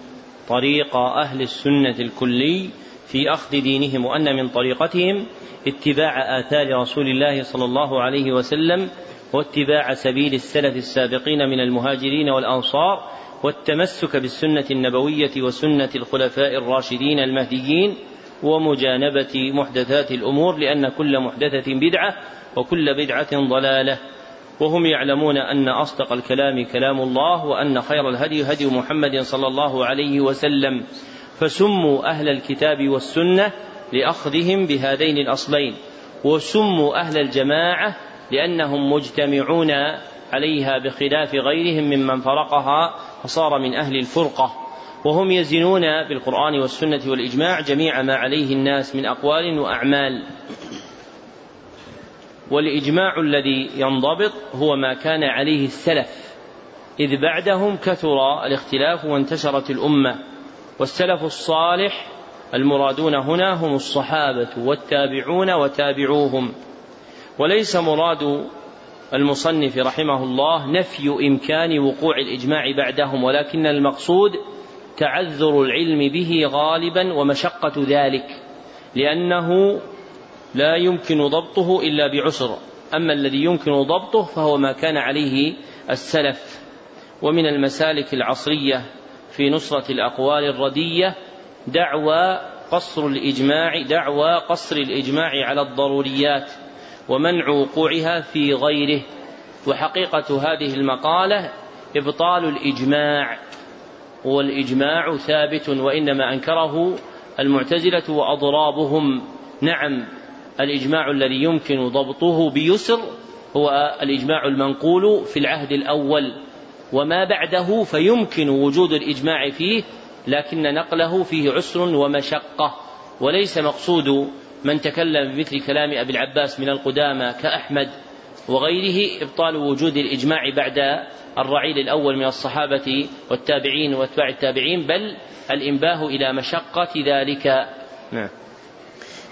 طريق أهل السنة الكلي في أخذ دينهم وأن من طريقتهم اتباع آثار رسول الله صلى الله عليه وسلم واتباع سبيل السلف السابقين من المهاجرين والأنصار والتمسك بالسنة النبوية وسنة الخلفاء الراشدين المهديين ومجانبة محدثات الأمور لأن كل محدثة بدعة وكل بدعة ضلالة. وهم يعلمون أن أصدق الكلام كلام الله وأن خير الهدي هدي محمد صلى الله عليه وسلم. فسموا أهل الكتاب والسنة لأخذهم بهذين الأصلين وسموا أهل الجماعة لأنهم مجتمعون عليها بخلاف غيرهم ممن فرقها فصار من أهل الفرقة. وهم يزنون بالقرآن والسنة والإجماع جميع ما عليه الناس من أقوال وأعمال. والإجماع الذي ينضبط هو ما كان عليه السلف إذ بعدهم كثر الاختلاف وانتشرت الأمة. والسلف الصالح المرادون هنا هم الصحابة والتابعون وتابعوهم. وليس مراد المصنف رحمه الله نفي إمكان وقوع الإجماع بعدهم ولكن المقصود تعذر العلم به غالبا ومشقة ذلك لأنه لا يمكن ضبطه إلا بعسر. أما الذي يمكن ضبطه فهو ما كان عليه السلف. ومن المسالك العصرية في نصرة الأقوال الردية دعوى قصر الإجماع دعوى قصر الإجماع على الضروريات ومنع وقوعها في غيره. وحقيقة هذه المقالة إبطال الإجماع والإجماع ثابت وإنما أنكره المعتزلة وأضرابهم. نعم الإجماع الذي يمكن ضبطه بيسر هو الإجماع المنقول في العهد الأول. وما بعده فيمكن وجود الإجماع فيه لكن نقله فيه عسر ومشقة. وليس مقصود من تكلم بمثل كلام أبي العباس من القدامى كأحمد وغيره إبطال وجود الإجماع بعد الرعيل الأول من الصحابة والتابعين وأتباع التابعين بل الإنباه إلى مشقة ذلك. نعم.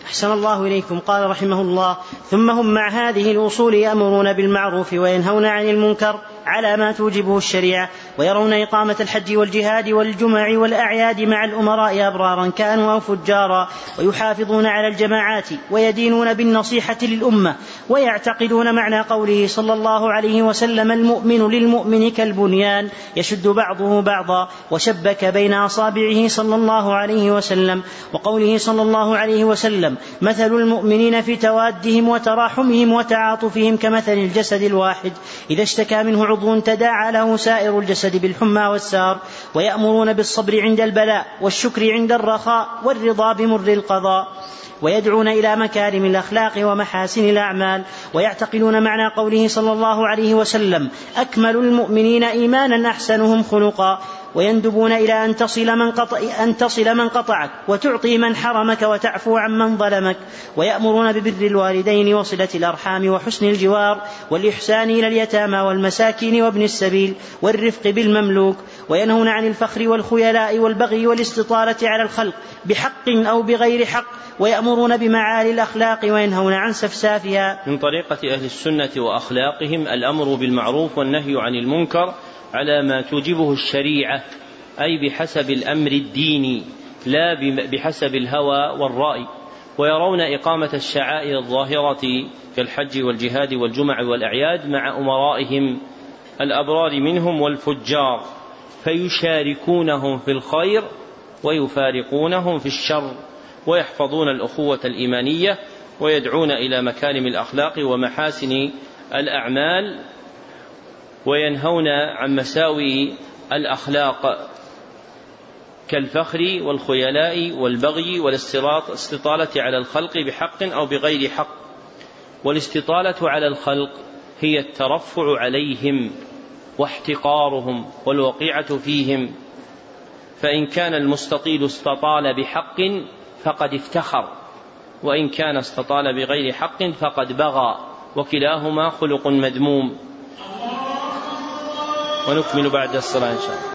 أحسن الله إليكم. قال رحمه الله ثم هم مع هذه الأصول يأمرون بالمعروف وينهون عن المنكر على ما توجبه الشريعة ويرون إقامة الحج والجهاد والجمع والأعياد مع الأمراء أبرارا كانوا أو فجارا ويحافظون على الجماعات ويدينون بالنصيحة للأمة ويعتقدون معنى قوله صلى الله عليه وسلم المؤمن للمؤمن كالبنيان يشد بعضه بعضا وشبك بين أصابعه صلى الله عليه وسلم. وقوله صلى الله عليه وسلم مثل المؤمنين في توادهم وتراحمهم وتعاطفهم كمثل الجسد الواحد إذا اشتكى منه عضو تداعى له سائر الجسد بالحمى والسار ويأمرون بالصبر عند البلاء والشكر عند الرخاء والرضا بمر القضاء ويدعون إلى مكارم الأخلاق ومحاسن الأعمال ويعتقدون معنى قوله صلى الله عليه وسلم أكمل المؤمنين إيمانا أحسنهم خلقا. ويندبون إلى أن تصل من قطع أن تصل من قطعك وتعطي من حرمك وتعفو عن من ظلمك. ويأمرون ببر الوالدين وصلة الأرحام وحسن الجوار والإحسان إلى اليتامى والمساكين وابن السبيل والرفق بالمملوك. وينهون عن الفخر والخيلاء والبغي والاستطالة على الخلق بحق أو بغير حق. ويأمرون بمعالي الأخلاق وينهون عن سفسافها. من طريقة أهل السنة وأخلاقهم الأمر بالمعروف والنهي عن المنكر على ما توجبه الشريعة أي بحسب الأمر الديني لا بحسب الهوى والرأي. ويرون إقامة الشعائر الظاهرة كالحج والجهاد والجمع والأعياد مع أمرائهم الأبرار منهم والفجار فيشاركونهم في الخير ويفارقونهم في الشر ويحفظون الأخوة الإيمانية ويدعون إلى مكارم الأخلاق ومحاسن الأعمال. وينهون عن مساوي الأخلاق كالفخر والخيلاء والبغي والاستطالة على الخلق بحق أو بغير حق. والاستطالة على الخلق هي الترفع عليهم واحتقارهم والوقيعة فيهم. فإن كان المستطيل استطال بحق فقد افتخر وإن كان استطال بغير حق فقد بغى وكلاهما خلق مذموم. ونكمل بعد الصلاة إن شاء الله.